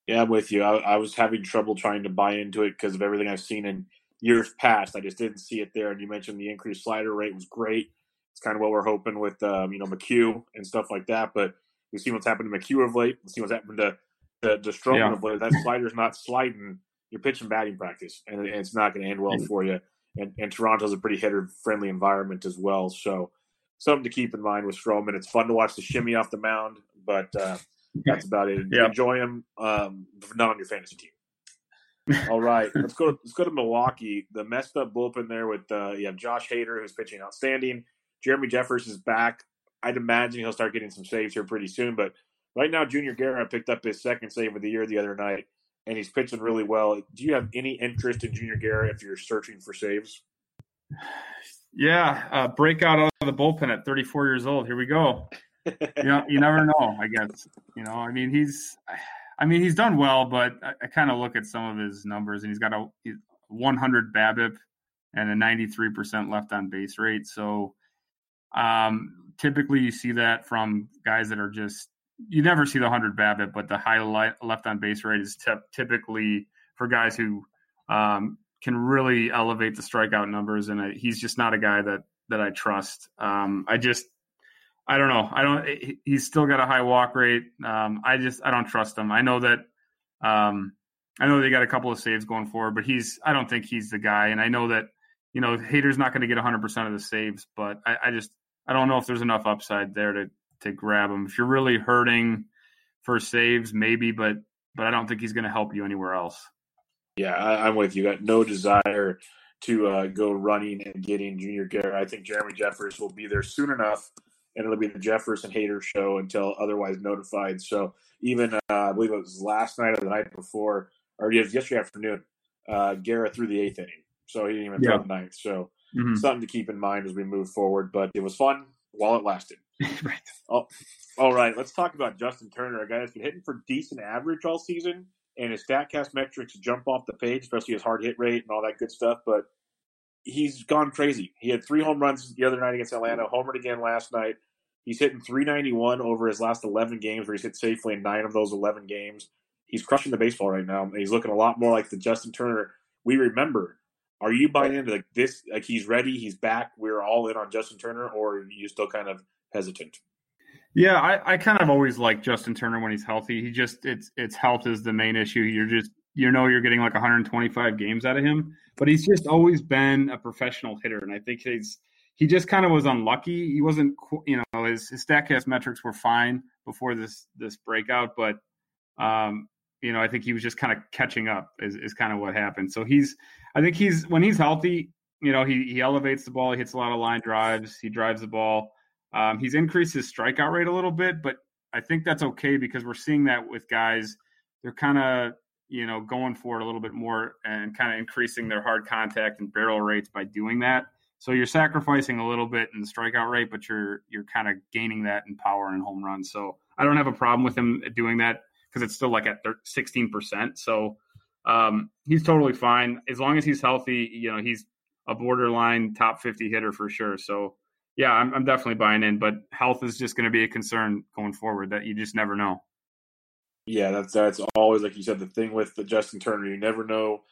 Yeah, I'm with you. I, I was having trouble trying to buy into it because of everything I've seen in years past. I just didn't see it there. And you mentioned the increased slider rate was great. It's kind of what we're hoping with, um, you know, McHugh and stuff like that. But we've seen what's happened to McHugh of late. We've seen what's happened to to, to Stroman yeah. of late. That slider's not sliding. You're pitching batting practice, and, and it's not going to end well for you. And, and Toronto's a pretty hitter friendly environment as well. So something to keep in mind with Stroman. It's fun to watch the shimmy off the mound, but uh, that's about it. Yeah. Enjoy him, um, not on your fantasy team. All right, let's go. To, let's go to Milwaukee. The messed up bullpen there with uh, you have Josh Hader who's pitching outstanding. Jeremy Jeffress is back. I'd imagine he'll start getting some saves here pretty soon. But right now, Junior Guerra picked up his second save of the year the other night, and he's pitching really well. Do you have any interest in Junior Guerra if you're searching for saves? Yeah, uh, breakout of the bullpen at 34 years old. Here we go you know, you never know. I guess you know. I mean, he's, I mean, he's done well, but I, I kind of look at some of his numbers, and he's got a 100 BABIP and a 93% left on base rate. So, um, typically, you see that from guys that are just. You never see the 100 BABIP, but the high left on base rate is typically for guys who um, can really elevate the strikeout numbers, and I, he's just not a guy that that I trust. Um, I just I don't know. I don't. He's still got a high walk rate. Um, I just I don't trust him. I know that. Um, I know they got a couple of saves going forward, but he's. I don't think he's the guy. And I know that you know Hader's not going to get 100 percent of the saves, but I, I, just I don't know if there's enough upside there to to grab him. If you're really hurting for saves, maybe, but but I don't think he's going to help you anywhere else. Yeah, I, am with you. Got no desire to uh, go running and getting Junior Guerra. I think Jeremy Jeffress will be there soon enough and it'll be the Jefferson Hader show until otherwise notified. So even uh, I believe it was last night or the night before, or yesterday afternoon, uh, Garrett threw the eighth inning, so he didn't even yeah. throw the ninth. So mm-hmm. something to keep in mind as we move forward. But it was fun while it lasted. right. Oh, all right. Let's talk about Justin Turner, a guy that's been hitting for decent average all season, and his Statcast metrics jump off the page, especially his hard hit rate and all that good stuff. But he's gone crazy. He had three home runs the other night against Atlanta, homered again last night. He's hitting 391 over his last 11 games, where he's hit safely in nine of those 11 games. He's crushing the baseball right now. He's looking a lot more like the Justin Turner we remember. Are you buying into like this? Like he's ready, he's back. We're all in on Justin Turner, or are you still kind of hesitant? Yeah, I, I kind of always like Justin Turner when he's healthy. He just it's it's health is the main issue. You're just you know you're getting like 125 games out of him, but he's just always been a professional hitter, and I think he's he just kind of was unlucky. He wasn't, you know, his, his Statcast metrics were fine before this this breakout, but um, you know, I think he was just kind of catching up is, is kind of what happened. So he's, I think he's when he's healthy, you know, he he elevates the ball, he hits a lot of line drives, he drives the ball. Um, he's increased his strikeout rate a little bit, but I think that's okay because we're seeing that with guys. They're kind of you know going for it a little bit more and kind of increasing their hard contact and barrel rates by doing that. So you're sacrificing a little bit in the strikeout rate, but you're you're kind of gaining that in power and home runs. So I don't have a problem with him doing that because it's still like at 16 percent. So um, he's totally fine as long as he's healthy. You know, he's a borderline top 50 hitter for sure. So yeah, I'm, I'm definitely buying in. But health is just going to be a concern going forward. That you just never know. Yeah, that's that's always like you said. The thing with the Justin Turner, you never know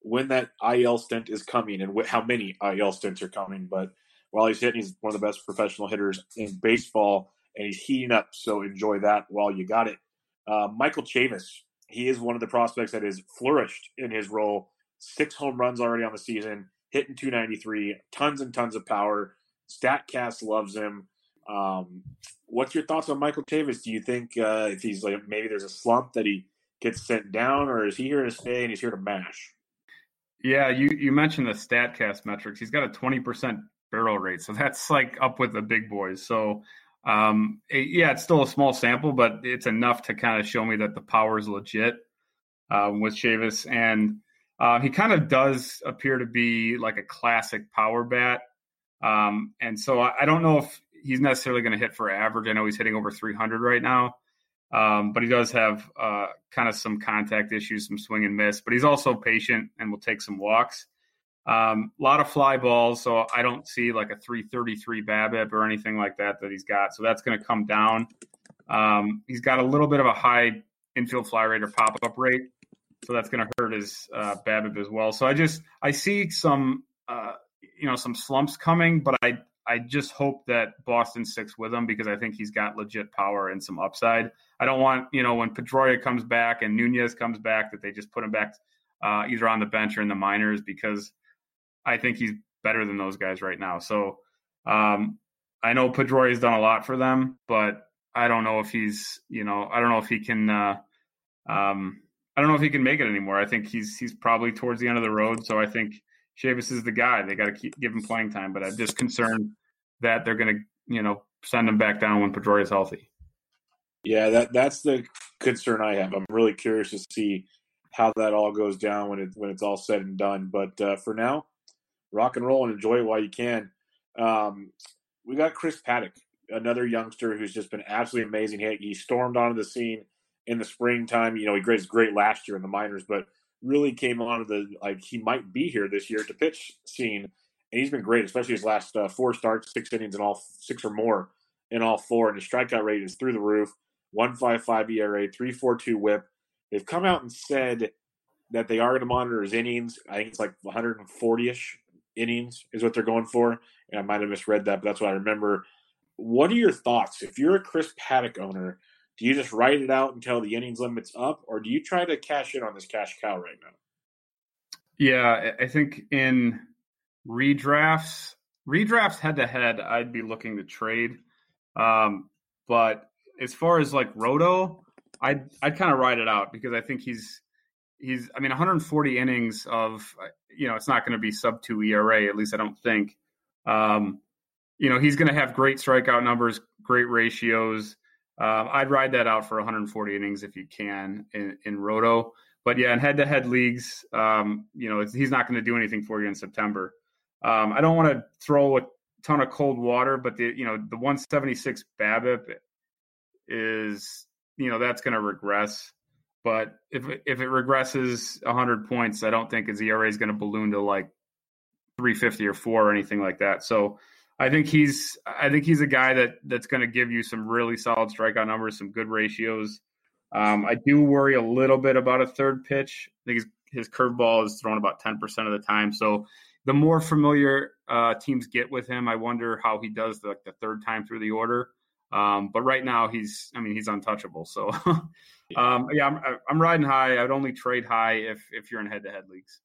when that IL stint is coming and wh- how many IL stints are coming. But while he's hitting, he's one of the best professional hitters in baseball, and he's heating up. So enjoy that while you got it. Uh, Michael Chavis, he is one of the prospects that has flourished in his role. Six home runs already on the season, hitting 293, tons and tons of power. Statcast loves him. Um, what's your thoughts on Michael Chavis? Do you think uh, if he's like maybe there's a slump that he gets sent down, or is he here to stay and he's here to mash? Yeah, you you mentioned the Statcast metrics. He's got a twenty percent barrel rate, so that's like up with the big boys. So, um, it, yeah, it's still a small sample, but it's enough to kind of show me that the power is legit. um, with Chavis, and uh, he kind of does appear to be like a classic power bat. Um, and so I, I, don't know if he's necessarily going to hit for average. I know he's hitting over 300 right now, um, but he does have uh, kind of some contact issues, some swing and miss. But he's also patient and will take some walks. Um, a lot of fly balls, so I don't see like a 333 BABIP or anything like that that he's got. So that's going to come down. Um, he's got a little bit of a high infield fly rate or pop up rate, so that's going to hurt his uh, BABIP as well. So I just I see some uh, you know some slumps coming, but I I just hope that Boston sticks with him because I think he's got legit power and some upside. I don't want you know when Pedroia comes back and Nunez comes back that they just put him back uh, either on the bench or in the minors because I think he's better than those guys right now. So um, I know Pedroia has done a lot for them, but I don't know if he's, you know, I don't know if he can, uh, um, I don't know if he can make it anymore. I think he's he's probably towards the end of the road. So I think Chavis is the guy. They got to keep give him playing time. But I'm just concerned that they're going to, you know, send him back down when Pedroia is healthy. Yeah, that that's the concern I have. I'm really curious to see how that all goes down when it when it's all said and done. But uh, for now, rock and roll and enjoy it while you can. Um, we got Chris Paddack, another youngster who's just been absolutely amazing. He, he stormed onto the scene in the springtime. You know, he was great last year in the minors, but really came onto the like he might be here this year to pitch scene, and he's been great, especially his last uh, four starts, six innings, and all six or more in all four, and his strikeout rate is through the roof. One five five ERA, three four two WHIP. They've come out and said that they are going to monitor his innings. I think it's like 140 ish innings is what they're going for. And I might have misread that, but that's what I remember. What are your thoughts? If you're a Chris Paddack owner, do you just write it out until the innings limit's up, or do you try to cash in on this cash cow right now? Yeah, I think in redrafts, redrafts head to head, I'd be looking to trade. Um, but as far as like Roto, I'd I'd kind of ride it out because I think he's he's I mean 140 innings of you know it's not going to be sub two ERA at least I don't think. Um, you know he's going to have great strikeout numbers, great ratios. Um, I'd ride that out for 140 innings if you can in, in Roto. But yeah, in head-to-head leagues, um, you know he's not going to do anything for you in September. Um, I don't want to throw a ton of cold water, but the you know the 176 BABIP is you know that's going to regress. But if if it regresses 100 points, I don't think his ERA is going to balloon to like 350 or four or anything like that. So I think he's I think he's a guy that that's going to give you some really solid strikeout numbers, some good ratios. Um, I do worry a little bit about a third pitch. I think his, his curveball is thrown about 10% of the time. So the more familiar uh, teams get with him, I wonder how he does the, the third time through the order. Um, but right now, he's I mean he's untouchable. So um, yeah, I'm, I'm riding high. I'd only trade high if if you're in head to head leagues.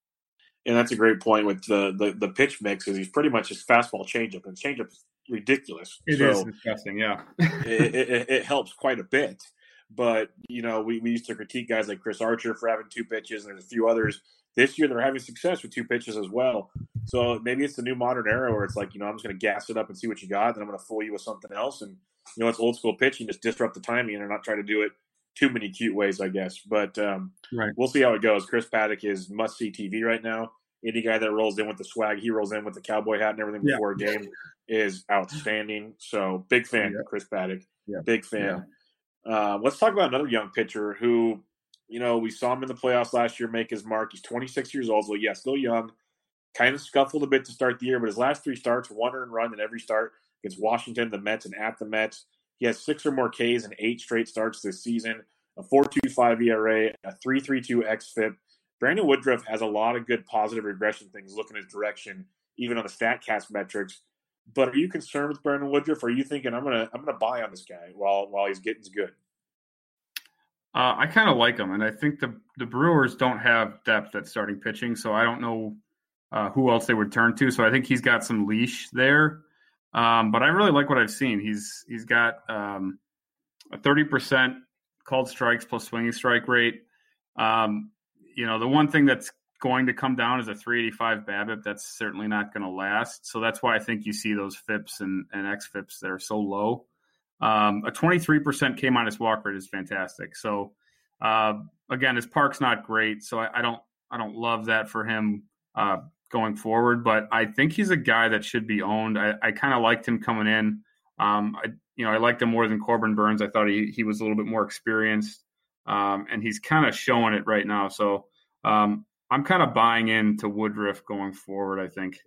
And that's a great point with the, the, the pitch mix is he's pretty much his fastball changeup and changeup is ridiculous. It so is disgusting, yeah. it, it, it, helps quite a bit. But you know, we, we used to critique guys like Chris Archer for having two pitches, and there's a few others. This year they're having success with two pitches as well. So maybe it's the new modern era where it's like, you know, I'm just going to gas it up and see what you got, then I'm going to fool you with something else. And you know, it's old school pitching, just disrupt the timing and not try to do it too many cute ways, I guess. But um, right. we'll see how it goes. Chris Paddack is must see TV right now. Any guy that rolls in with the swag, he rolls in with the cowboy hat and everything yeah. before a game is outstanding. So big fan, yeah. Chris Paddack. Yeah. Big fan. Uh, let's talk about another young pitcher who, you know, we saw him in the playoffs last year make his mark. He's 26 years old, so yeah, still young. Kind of scuffled a bit to start the year, but his last three starts, one earned run in every start against Washington, the Mets, and at the Mets. He has six or more Ks in eight straight starts this season, a 4.25 ERA, a 3.32 xFIP. Brandon Woodruff has a lot of good positive regression things looking his direction, even on the Statcast metrics. But are you concerned with Brandon Woodruff? Are you thinking I'm gonna I'm gonna buy on this guy while while he's getting good? Uh, I kind of like him, and I think the the Brewers don't have depth at starting pitching, so I don't know uh, who else they would turn to. So I think he's got some leash there. Um, but I really like what I've seen. He's he's got um, a thirty percent called strikes plus swinging strike rate. Um, you know, the one thing that's going to come down is a 385 BABIP. That's certainly not going to last. So that's why I think you see those FIPS and, and XFIPS that are so low. Um, a 23% K minus walk rate is fantastic. So Uh, again, his park's not great, so I, I don't I don't love that for him uh, going forward. But I think he's a guy that should be owned. I, I kind of liked him coming in. Um, I you know I liked him more than Corbin Burnes. I thought he he was a little bit more experienced, um, and he's kind of showing it right now. So um, I'm kind of buying into Woodruff going forward. I think.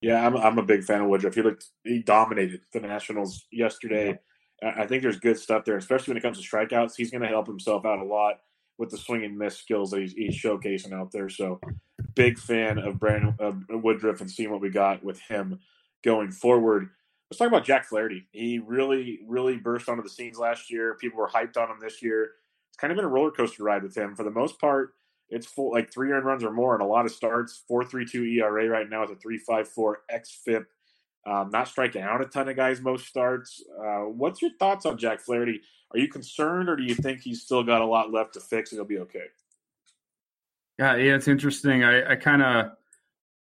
Yeah, I'm I'm a big fan of Woodruff. He looked he dominated the Nationals yesterday. I think there's good stuff there, especially when it comes to strikeouts. He's going to help himself out a lot with the swing and miss skills that he's, he's showcasing out there. So, big fan of Brandon uh, Woodruff and seeing what we got with him going forward. Let's talk about Jack Flaherty. He really, really burst onto the scenes last year. People were hyped on him this year. It's kind of been a roller coaster ride with him. For the most part, it's full like three earned runs or more and a lot of starts. Four three two ERA right now is a three five four xFIP um, not striking out a ton of guys most starts. Uh, what's your thoughts on Jack Flaherty? Are you concerned, or do you think he's still got a lot left to fix and he'll be okay? Yeah, yeah, it's interesting. I, I kind of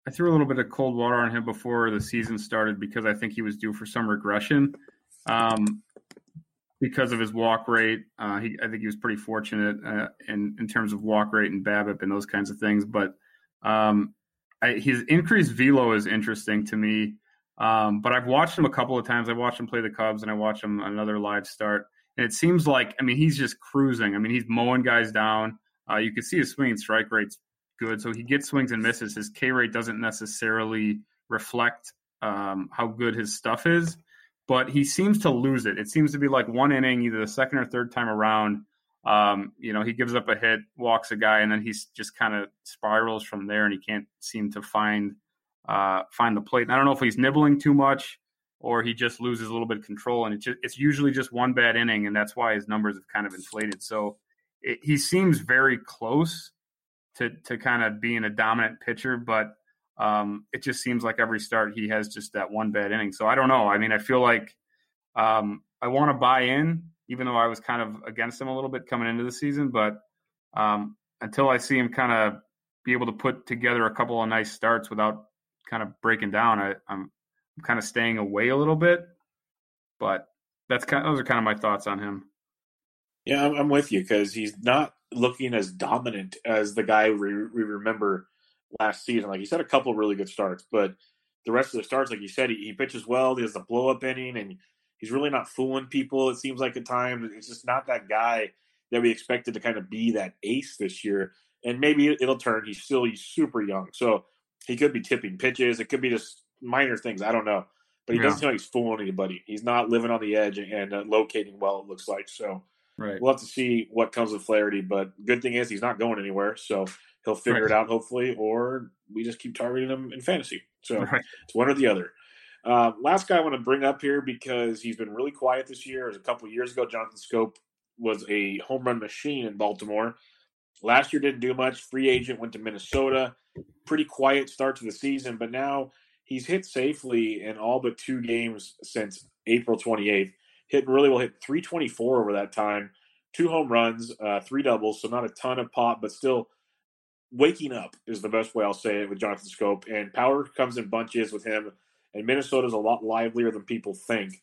I threw a little bit of cold water on him before the season started because I think he was due for some regression. Um, because of his walk rate, uh, he, I think he was pretty fortunate uh, in in terms of walk rate and BABIP and those kinds of things. But um, I, his increased velo is interesting to me. Um, but I've watched him a couple of times. I watched him play the Cubs, and I watched him another live start. And it seems like, I mean, he's just cruising. I mean, he's mowing guys down. Uh, you can see his swing and strike rate's good, so he gets swings and misses. His K rate doesn't necessarily reflect um, how good his stuff is, but he seems to lose it. It seems to be like one inning, either the second or third time around. Um, you know, he gives up a hit, walks a guy, and then he's just kind of spirals from there, and he can't seem to find uh, find the plate. And I don't know if he's nibbling too much or he just loses a little bit of control. And it's, just, it's usually just one bad inning, and that's why his numbers have kind of inflated. So it, he seems very close to to kind of being a dominant pitcher, but um, it just seems like every start he has just that one bad inning. So I don't know. I mean, I feel like um, I want to buy in, even though I was kind of against him a little bit coming into the season. But um, until I see him kind of be able to put together a couple of nice starts without kind of breaking down, I, I'm I'm kind of staying away a little bit. But that's kind of, those are kind of my thoughts on him. Yeah, I'm, I'm with you because he's not looking as dominant as the guy we, we remember last season. Like he's had a couple really good starts, but the rest of the starts, like you said, he, he pitches well. He has a blow up inning, and he's really not fooling people. It seems like at times it's just not that guy that we expected to kind of be that ace this year. And maybe it'll turn. He's still he's super young, so he could be tipping pitches. It could be just minor things. I don't know. But he yeah. doesn't seem like he's fooling anybody. He's not living on the edge and, and uh, locating well, it looks like. So right. we'll have to see what comes with Flaherty. But good thing is he's not going anywhere. So he'll figure right. it out, hopefully, or we just keep targeting him in fantasy. So right. it's one or the other. Uh, last guy I want to bring up here because he's been really quiet this year. A couple years ago. Jonathan Schoop was a home run machine in Baltimore. Last year didn't do much. Free agent went to Minnesota. Pretty quiet start to the season, but now he's hit safely in all but two games since April 28th. Hit really well, hit 324 over that time. Two home runs, uh, three doubles, so not a ton of pop, but still waking up is the best way I'll say it with Jonathan Schoop. And power comes in bunches with him, and Minnesota's a lot livelier than people think.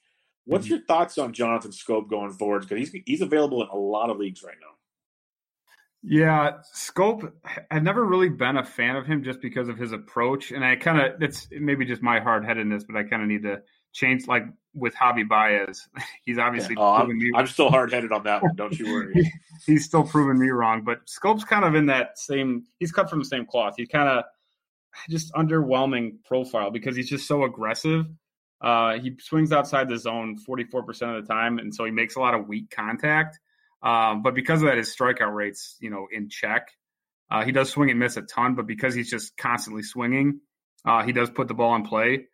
What's mm-hmm. your thoughts on Jonathan Schoop going forward? Because he's he's available in a lot of leagues right now. Yeah, Schoop. I've never really been a fan of him just because of his approach, and I kind of it's maybe just my hard headedness, but I kind of need to change. Like with Javi Baez, he's obviously. Yeah, oh, I'm, me, I'm, still hard headed on that one. Don't you worry. he's still proving me wrong, but Schoop's kind of in that same. He's cut from the same cloth. He's kind of just underwhelming profile because he's just so aggressive. Uh, he swings outside the zone 44% of the time, and so he makes a lot of weak contact um, but because of that, his strikeout rates, you know, in check. Uh, he does swing and miss a ton, but because he's just constantly swinging, uh, he does put the ball in play.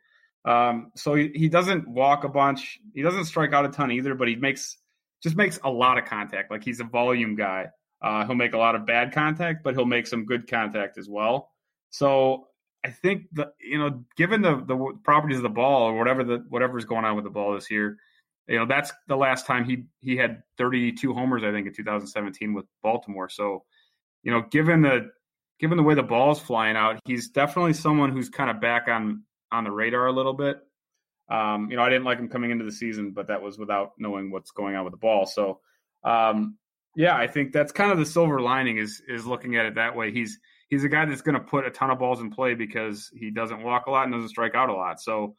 Um, so he, he doesn't walk a bunch. He doesn't strike out a ton either, but he makes just makes a lot of contact. Like he's a volume guy. Uh, he'll make a lot of bad contact, but he'll make some good contact as well. So I think the you know, given the the properties of the ball or whatever the whatever's going on with the ball this year, you know that's the last time he he had 32 homers I think in 2017 with Baltimore. So, you know, given the given the way the ball's flying out, he's definitely someone who's kind of back on on the radar a little bit. Um, you know, I didn't like him coming into the season, but that was without knowing what's going on with the ball. So, um, Yeah, I think that's kind of the silver lining is is looking at it that way. He's he's a guy that's going to put a ton of balls in play because he doesn't walk a lot and doesn't strike out a lot. So,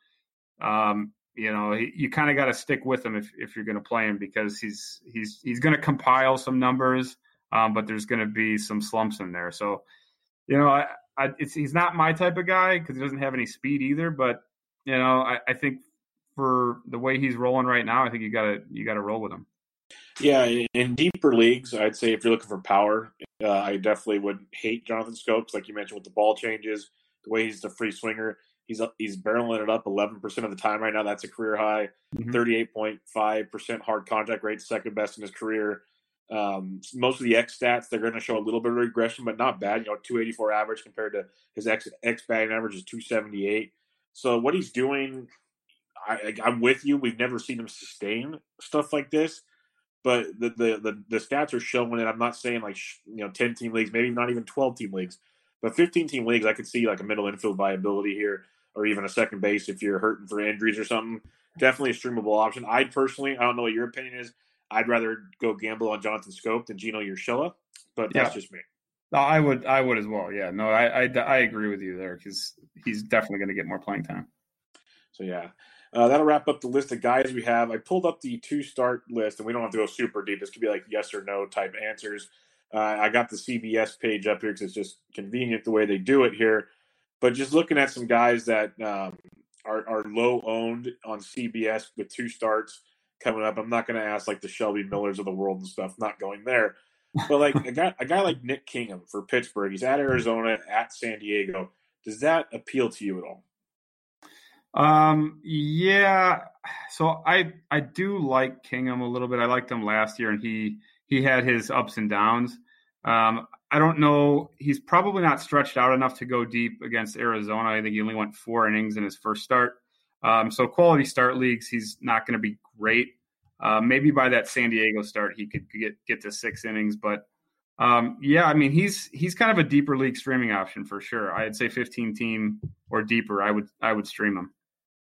um, you know, he, you kind of got to stick with him if if you're going to play him because he's he's he's going to compile some numbers, um, but there's going to be some slumps in there. So, you know, I, I it's he's not my type of guy because he doesn't have any speed either. But you know, I, I think for the way he's rolling right now, I think you got to you got to roll with him. Yeah, in deeper leagues, I'd say if you're looking for power, uh, I definitely would hate Jonathan Schoop, like you mentioned with the ball changes, the way he's the free swinger. He's he's barreling it up 11% of the time right now. That's a career high. Mm-hmm. 38.5% hard contact rate, second best in his career. Um, most of the X stats, they're going to show a little bit of regression, but not bad. You know, 284 average compared to his X, X batting average is 278. So what he's doing, I, I'm with you. We've never seen him sustain stuff like this but the, the the the, stats are showing it. I'm not saying like you know 10 team leagues, maybe not even 12 team leagues, but 15 team leagues. I could see like a middle infield viability here, or even a second base if you're hurting for injuries or something. Definitely a streamable option. I personally, I don't know what your opinion is. I'd rather go gamble on Jonathan Schoop than Gio Urshela, but that's just me. No, I would, I would as well. Yeah, no, I, I, I agree with you there because he's definitely going to get more playing time. So yeah, uh, that'll wrap up the list of guys we have. I pulled up the two start list, and we don't have to go super deep. This could be like yes or no type answers. Uh, I got the CBS page up here because it's just convenient the way they do it here. But just looking at some guys that um, are, are low owned on CBS with two starts coming up, I'm not going to ask like the Shelby Millers of the world and stuff. Not going there. But like a guy, a guy like Nick Kingham for Pittsburgh, he's at Arizona, at San Diego. Does that appeal to you at all? Um, yeah. So I I do like Kingham a little bit. I liked him last year, and he he had his ups and downs. Um, I don't know. He's probably not stretched out enough to go deep against Arizona. I think he only went four innings in his first start. Um, so quality start leagues, he's not going to be great. Uh, maybe by that San Diego start, he could get get to six innings. But um, yeah, I mean, he's he's kind of a deeper league streaming option for sure. I'd say 15 team or deeper. I would I would stream him.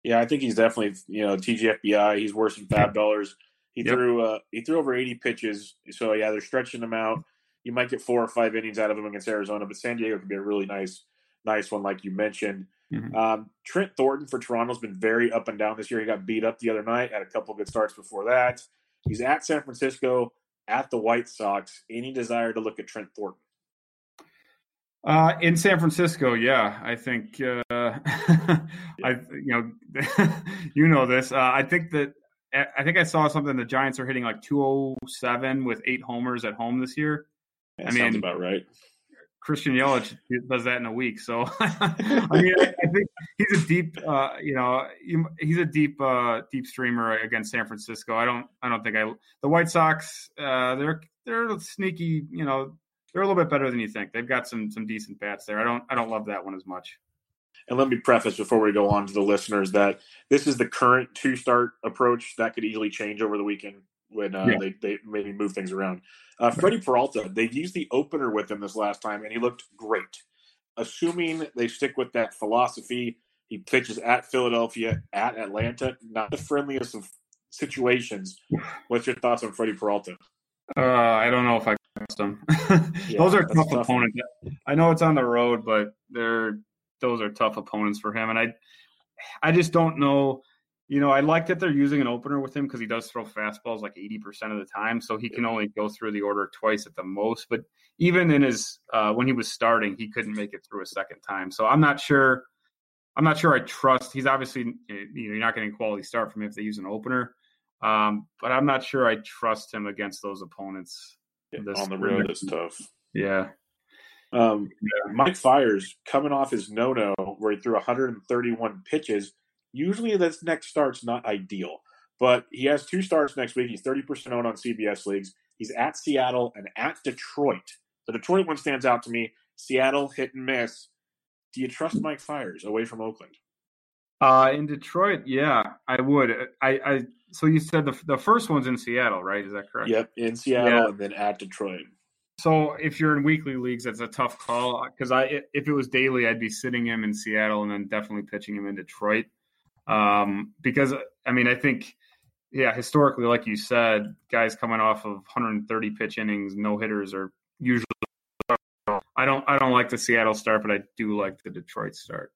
Yeah, I think he's definitely you know TGFBI. He's worse than FAAB Dollars. He yep. threw uh, he threw over eighty pitches. So yeah, they're stretching him out. You might get four or five innings out of him against Arizona, but San Diego could be a really nice nice one, like you mentioned. Mm-hmm. Um, Trent Thornton for Toronto's been very up and down this year. He got beat up the other night. Had a couple good starts before that. He's at San Francisco at the White Sox. Any desire to look at Trent Thornton? Uh, in San Francisco, yeah, I think uh, I you know you know this. Uh, I think that I think I saw something. The Giants are hitting like 207 with eight homers at home this year. That I mean, sounds about right. Christian Yelich does that in a week. So I mean, I, I, think he's a deep, uh, you know, he's a deep, uh, deep streamer against San Francisco. I don't, I don't think I. The White Sox, uh, they're they're sneaky. You know, they're a little bit better than you think. They've got some some decent bats there. I don't I don't love that one as much. And let me preface before we go on to the listeners that this is the current two start approach that could easily change over the weekend when uh, yeah. they, they maybe move things around. Uh, Freddie Peralta, they used the opener with him this last time, and he looked great. Assuming they stick with that philosophy, he pitches at Philadelphia, at Atlanta, not the friendliest of situations. What's your thoughts on Freddie Peralta? Uh, I don't know if I trust them. yeah, those are tough, tough opponents. I know it's on the road, but they're those are tough opponents for him. And I, I just don't know. You know, I like that they're using an opener with him because he does throw fastballs like eighty percent of the time, so he can only go through the order twice at the most. But even in his uh, when he was starting, he couldn't make it through a second time. So I'm not sure. I'm not sure I trust. He's obviously you know you're not getting a quality start from him if they use an opener. Um, but I'm not sure I trust him against those opponents. Yeah, on the road is tough. Yeah. Um, yeah. Mike Fiers coming off his no no where he threw 131 pitches. Usually, this next start's not ideal, but he has two starts next week. He's 30% owned on CBS leagues. He's at Seattle and at Detroit. The Detroit one stands out to me. Seattle hit and miss. Do you trust Mike Fiers away from Oakland? Uh, in Detroit, yeah, I would. I, I so you said the the first one's in Seattle, right? Is that correct? Yep, in Seattle yeah. and then at Detroit. So if you're in weekly leagues, that's a tough call because I if it was daily, I'd be sitting him in Seattle and then definitely pitching him in Detroit. Um, because I mean, I think yeah, historically, like you said, guys coming off of 130 pitch innings, no hitters are usually. I don't. I don't like the Seattle start, but I do like the Detroit start.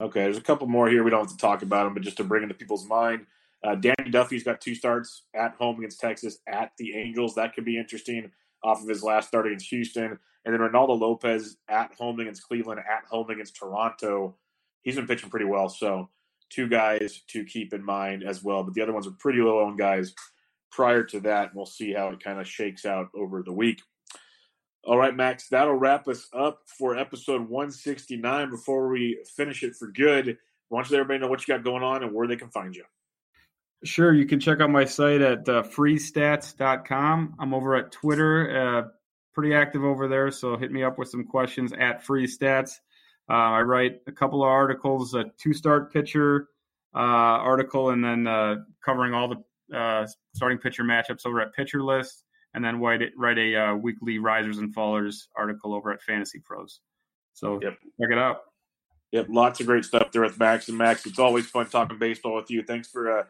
Okay, there's a couple more here. We don't have to talk about them, but just to bring into people's mind, uh, Danny Duffy's got two starts at home against Texas, at the Angels. That could be interesting off of his last start against Houston. And then Reynaldo Lopez at home against Cleveland, at home against Toronto. He's been pitching pretty well. So, two guys to keep in mind as well. But the other ones are pretty low owned guys prior to that. We'll see how it kind of shakes out over the week. All right, Max, that'll wrap us up for episode 169. Before we finish it for good, why don't you let everybody know what you got going on and where they can find you? Sure, you can check out my site at uh, freezestats.com. I'm over at Twitter, uh, pretty active over there, so hit me up with some questions at freestats. Uh, I write a couple of articles, a two start pitcher uh, article, and then uh, covering all the uh, starting pitcher matchups over at Pitcher List and then write, write a uh, weekly risers and fallers article over at Fantasy Pros. So yep. check it out. Yep, lots of great stuff there with Max and Max. It's always fun talking baseball with you. Thanks for uh,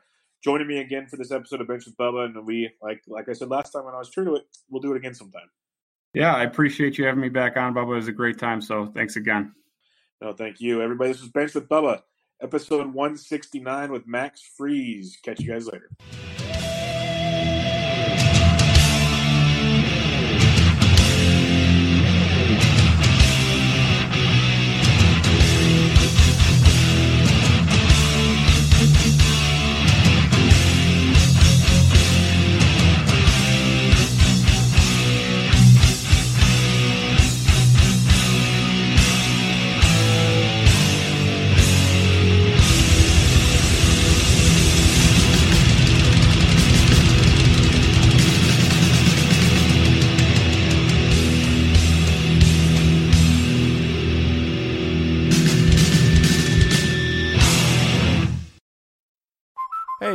joining me again for this episode of Benched with Bubba. And we, like like I said last time when I was true to it, we'll do it again sometime. Yeah, I appreciate you having me back on, Bubba. It was a great time. So thanks again. No, thank you, everybody. This was Benched with Bubba, episode 169 with Max Freeze. Catch you guys later.